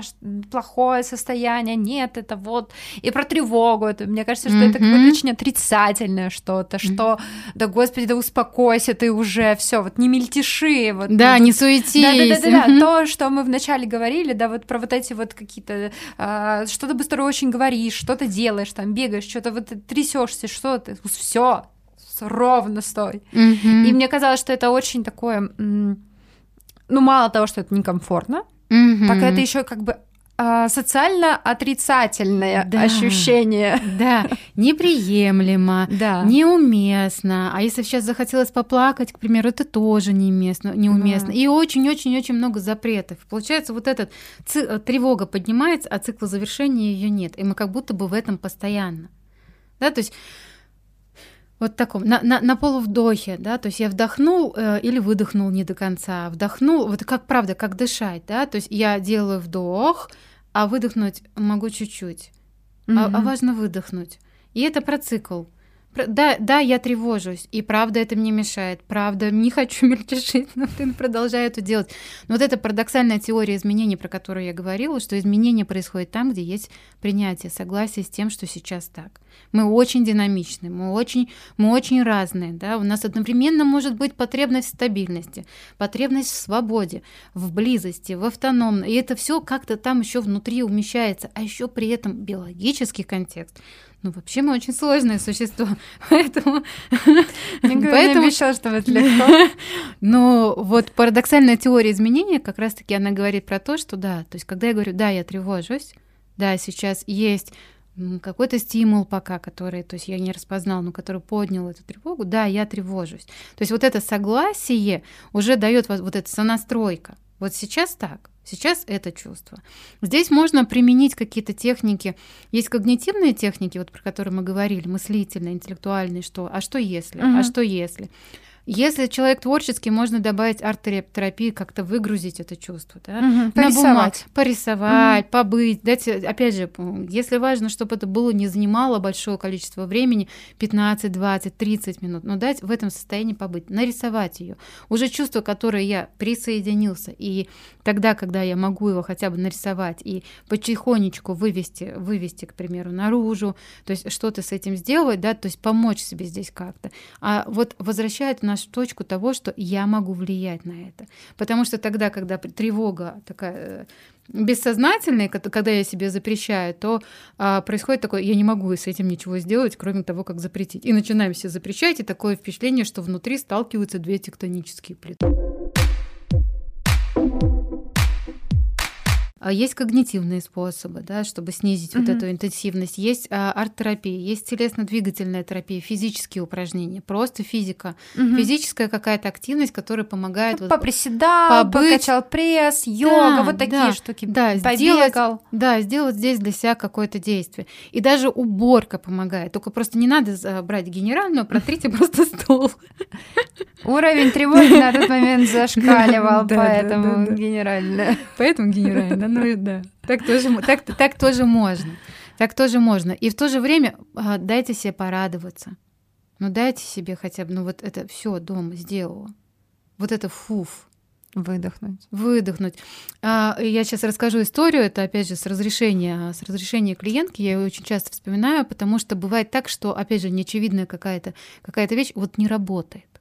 плохое состояние, нет, это вот и про тревогу, это, мне кажется, что mm-hmm. это какое-то очень отрицательное что-то, mm-hmm. что, да, господи, да успокойся, ты уже все, вот не мельтеши, вот, да, вот, не суетись, да, да, да, да, mm-hmm. то, что мы вначале говорили, да, вот про вот эти вот какие-то, а, что-то быстро очень говоришь, что-то делаешь, там бегаешь, что-то вот трясешься, что ты, все, ровно стой. Mm-hmm. И мне казалось, что это очень такое, ну, мало того, что это некомфортно, mm-hmm. так это еще как бы а, социально отрицательное да, ощущение. Да, неприемлемо, да. неуместно. А если сейчас захотелось поплакать, к примеру, это тоже неуместно, неуместно. Да. И очень-очень-очень много запретов. Получается, вот эта ци- тревога поднимается, а цикла завершения ее нет. И мы как будто бы в этом постоянно. Да, то есть вот таком, на, на, на полувдохе, да, то есть я вдохнул э, или выдохнул не до конца, вдохнул, вот как правда, как дышать, да, то есть я делаю вдох, а выдохнуть могу чуть-чуть, mm-hmm. а, а важно выдохнуть. И это про цикл. Да, да, я тревожусь, и правда это мне мешает, правда, не хочу мельтешить, но блин, продолжаю это делать. Но вот эта парадоксальная теория изменений, про которую я говорила, что изменения происходят там, где есть принятие, согласие с тем, что сейчас так. Мы очень динамичны, мы очень, мы очень разные, да, у нас одновременно может быть потребность в стабильности, потребность в свободе, в близости, в автономности, и это все как-то там еще внутри умещается, а еще при этом биологический контекст ну, вообще мы очень сложное существо, поэтому... поэтому... не обещал, что это легко. Но вот парадоксальная теория изменения как раз-таки она говорит про то, что да, то есть когда я говорю, да, я тревожусь, да, сейчас есть какой-то стимул пока, который, то есть я не распознал, но который поднял эту тревогу, да, я тревожусь. То есть вот это согласие уже дает вот эта сонастройка. Вот сейчас так. Сейчас это чувство. Здесь можно применить какие-то техники. Есть когнитивные техники, вот про которые мы говорили, мыслительные, интеллектуальные, что, а что если, угу. а что если. Если человек творческий, можно добавить арт-терапии, как-то выгрузить это чувство, да? Угу, порисовать. Бумаг, порисовать, угу. побыть. Дать, опять же, если важно, чтобы это было не занимало большое количество времени, 15, 20, 30 минут, но дать в этом состоянии побыть, нарисовать ее. Уже чувство, которое я присоединился, и тогда, когда я могу его хотя бы нарисовать и потихонечку вывести, вывести, к примеру, наружу, то есть что-то с этим сделать, да, то есть помочь себе здесь как-то. А вот возвращает нас в точку того, что я могу влиять на это. Потому что тогда, когда тревога такая э, бессознательная, когда я себе запрещаю, то а, происходит такое, я не могу с этим ничего сделать, кроме того, как запретить. И начинаем себе запрещать, и такое впечатление, что внутри сталкиваются две тектонические плиты. А есть когнитивные способы, да, чтобы снизить mm-hmm. вот эту интенсивность. Есть а, арт-терапия, есть телесно-двигательная терапия, физические упражнения, просто физика. Mm-hmm. Физическая какая-то активность, которая помогает... Ну, вот, поприседал, побыть... покачал пресс, йога, да, вот такие да, штуки. Да, сделать, да, сделать здесь для себя какое-то действие. И даже уборка помогает. Только просто не надо брать генеральную, протрите просто стол. Уровень тревоги на тот момент зашкаливал, поэтому генерально. Поэтому генерально, ну да. Так тоже, так, так тоже можно. Так тоже можно. И в то же время а, дайте себе порадоваться. Ну дайте себе хотя бы, ну вот это все дома сделала. Вот это фуф. Выдохнуть. Выдохнуть. А, я сейчас расскажу историю. Это опять же с разрешения, с разрешения клиентки. Я ее очень часто вспоминаю, потому что бывает так, что опять же неочевидная какая-то какая-то вещь вот не работает.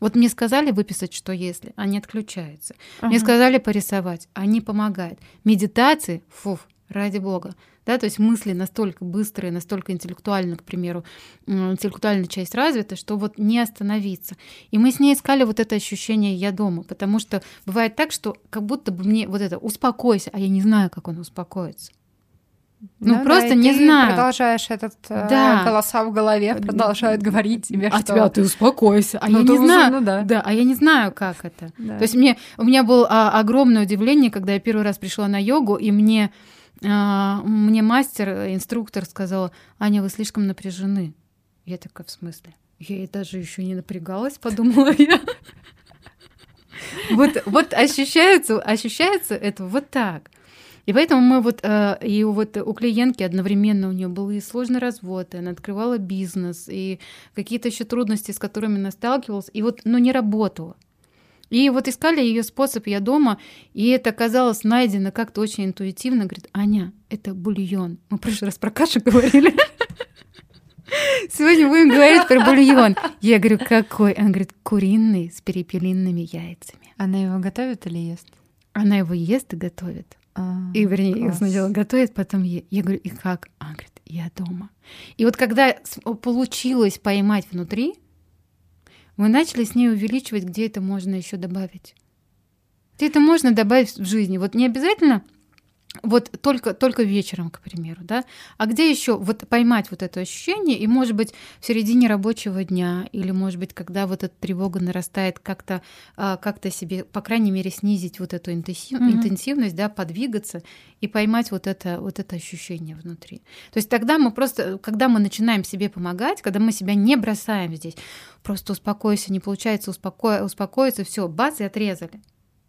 Вот мне сказали выписать, что если, они отключаются. Ага. Мне сказали порисовать, они помогают. Медитации, фуф, ради бога. Да, то есть мысли настолько быстрые, настолько интеллектуально, к примеру, интеллектуальная часть развита, что вот не остановиться. И мы с ней искали вот это ощущение «я дома», потому что бывает так, что как будто бы мне вот это «успокойся», а я не знаю, как он успокоится. Ну, ну просто да, не ты знаю. продолжаешь этот э, да. голоса в голове продолжают говорить тебе, а что... тебя ты успокойся. А ну, я не знаю. Ну, да. да, а я не знаю, как это. Да. То есть мне у меня было а, огромное удивление, когда я первый раз пришла на йогу, и мне а, мне мастер, инструктор сказал, Аня, вы слишком напряжены. Я такая, в смысле? Я даже еще не напрягалась, подумала я. Вот, вот ощущается, ощущается это вот так. И поэтому мы вот, э, и вот у клиентки одновременно у нее был и сложный развод, и она открывала бизнес, и какие-то еще трудности, с которыми она сталкивалась, и вот, ну, не работала. И вот искали ее способ «я дома», и это оказалось найдено как-то очень интуитивно. Говорит, Аня, это бульон. Мы в прошлый раз про кашу говорили. Сегодня будем говорить про бульон. Я говорю, какой? Она говорит, куриный с перепелиными яйцами. Она его готовит или ест? Она его ест и готовит. А, и, вернее, класс. сначала готовит, потом е. Я говорю, и как? Она говорит, я дома. И вот когда получилось поймать внутри, мы начали с ней увеличивать, где это можно еще добавить. Где это можно добавить в жизни. Вот не обязательно вот только, только вечером, к примеру, да, а где еще вот поймать вот это ощущение, и, может быть, в середине рабочего дня, или, может быть, когда вот эта тревога нарастает, как-то а, как себе, по крайней мере, снизить вот эту интенсив, mm-hmm. интенсивность, да, подвигаться и поймать вот это, вот это ощущение внутри. То есть тогда мы просто, когда мы начинаем себе помогать, когда мы себя не бросаем здесь, просто успокойся, не получается успоко... успокоиться, все, бац, и отрезали.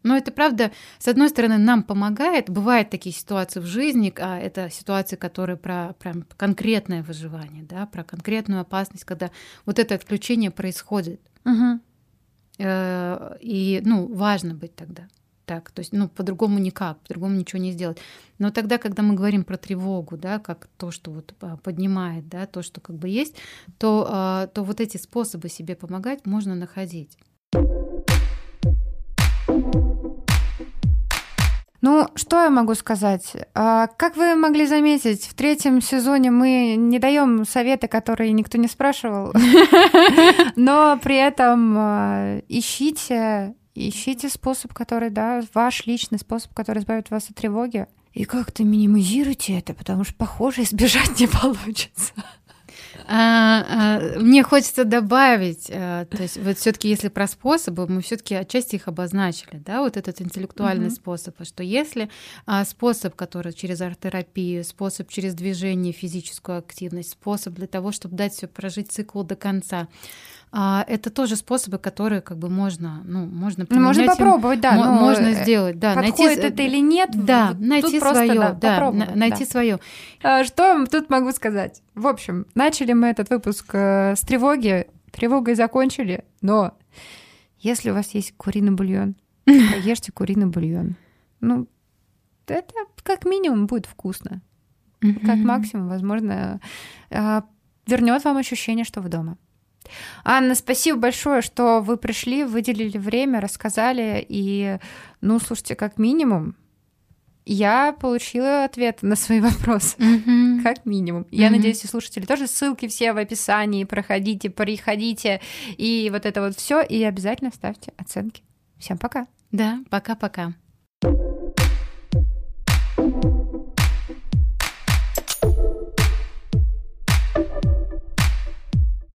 Но это правда, с одной стороны, нам помогает. Бывают такие ситуации в жизни, а это ситуации, которые про прям конкретное выживание, да, про конкретную опасность, когда вот это отключение происходит. Угу. И, ну, важно быть тогда так. То есть, ну, по-другому никак, по-другому ничего не сделать. Но тогда, когда мы говорим про тревогу, да, как то, что вот а, поднимает, да, то, что как бы есть, то, а, то вот эти способы себе помогать можно находить. Ну, что я могу сказать? А, как вы могли заметить, в третьем сезоне мы не даем советы, которые никто не спрашивал, но при этом а, ищите, ищите способ, который, да, ваш личный способ, который избавит вас от тревоги. И как-то минимизируйте это, потому что, похоже, избежать не получится. А, а, мне хочется добавить, а, то есть вот все-таки если про способы, мы все-таки отчасти их обозначили, да, вот этот интеллектуальный mm-hmm. способ, что если способ, который через арт-терапию, способ через движение, физическую активность, способ для того, чтобы дать все прожить цикл до конца, а, это тоже способы, которые как бы можно, ну, можно ну, Можно попробовать, да. Но можно сделать, да. Подходит найти, это или нет? Да, вот найти свое, да, найти да. свое. Что тут могу сказать? В общем, начали мы этот выпуск э, с тревоги, тревогой закончили, но если у вас есть куриный бульон, ешьте куриный бульон. Ну, это как минимум будет вкусно. Как максимум, возможно, а, вернет вам ощущение, что вы дома. Анна, спасибо большое, что вы пришли, выделили время, рассказали. И, ну, слушайте, как минимум, я получила ответ на свои вопросы. Mm-hmm. Как минимум. Mm-hmm. Я надеюсь, и слушатели тоже ссылки все в описании. Проходите, приходите. И вот это вот все. И обязательно ставьте оценки. Всем пока. Да, пока-пока.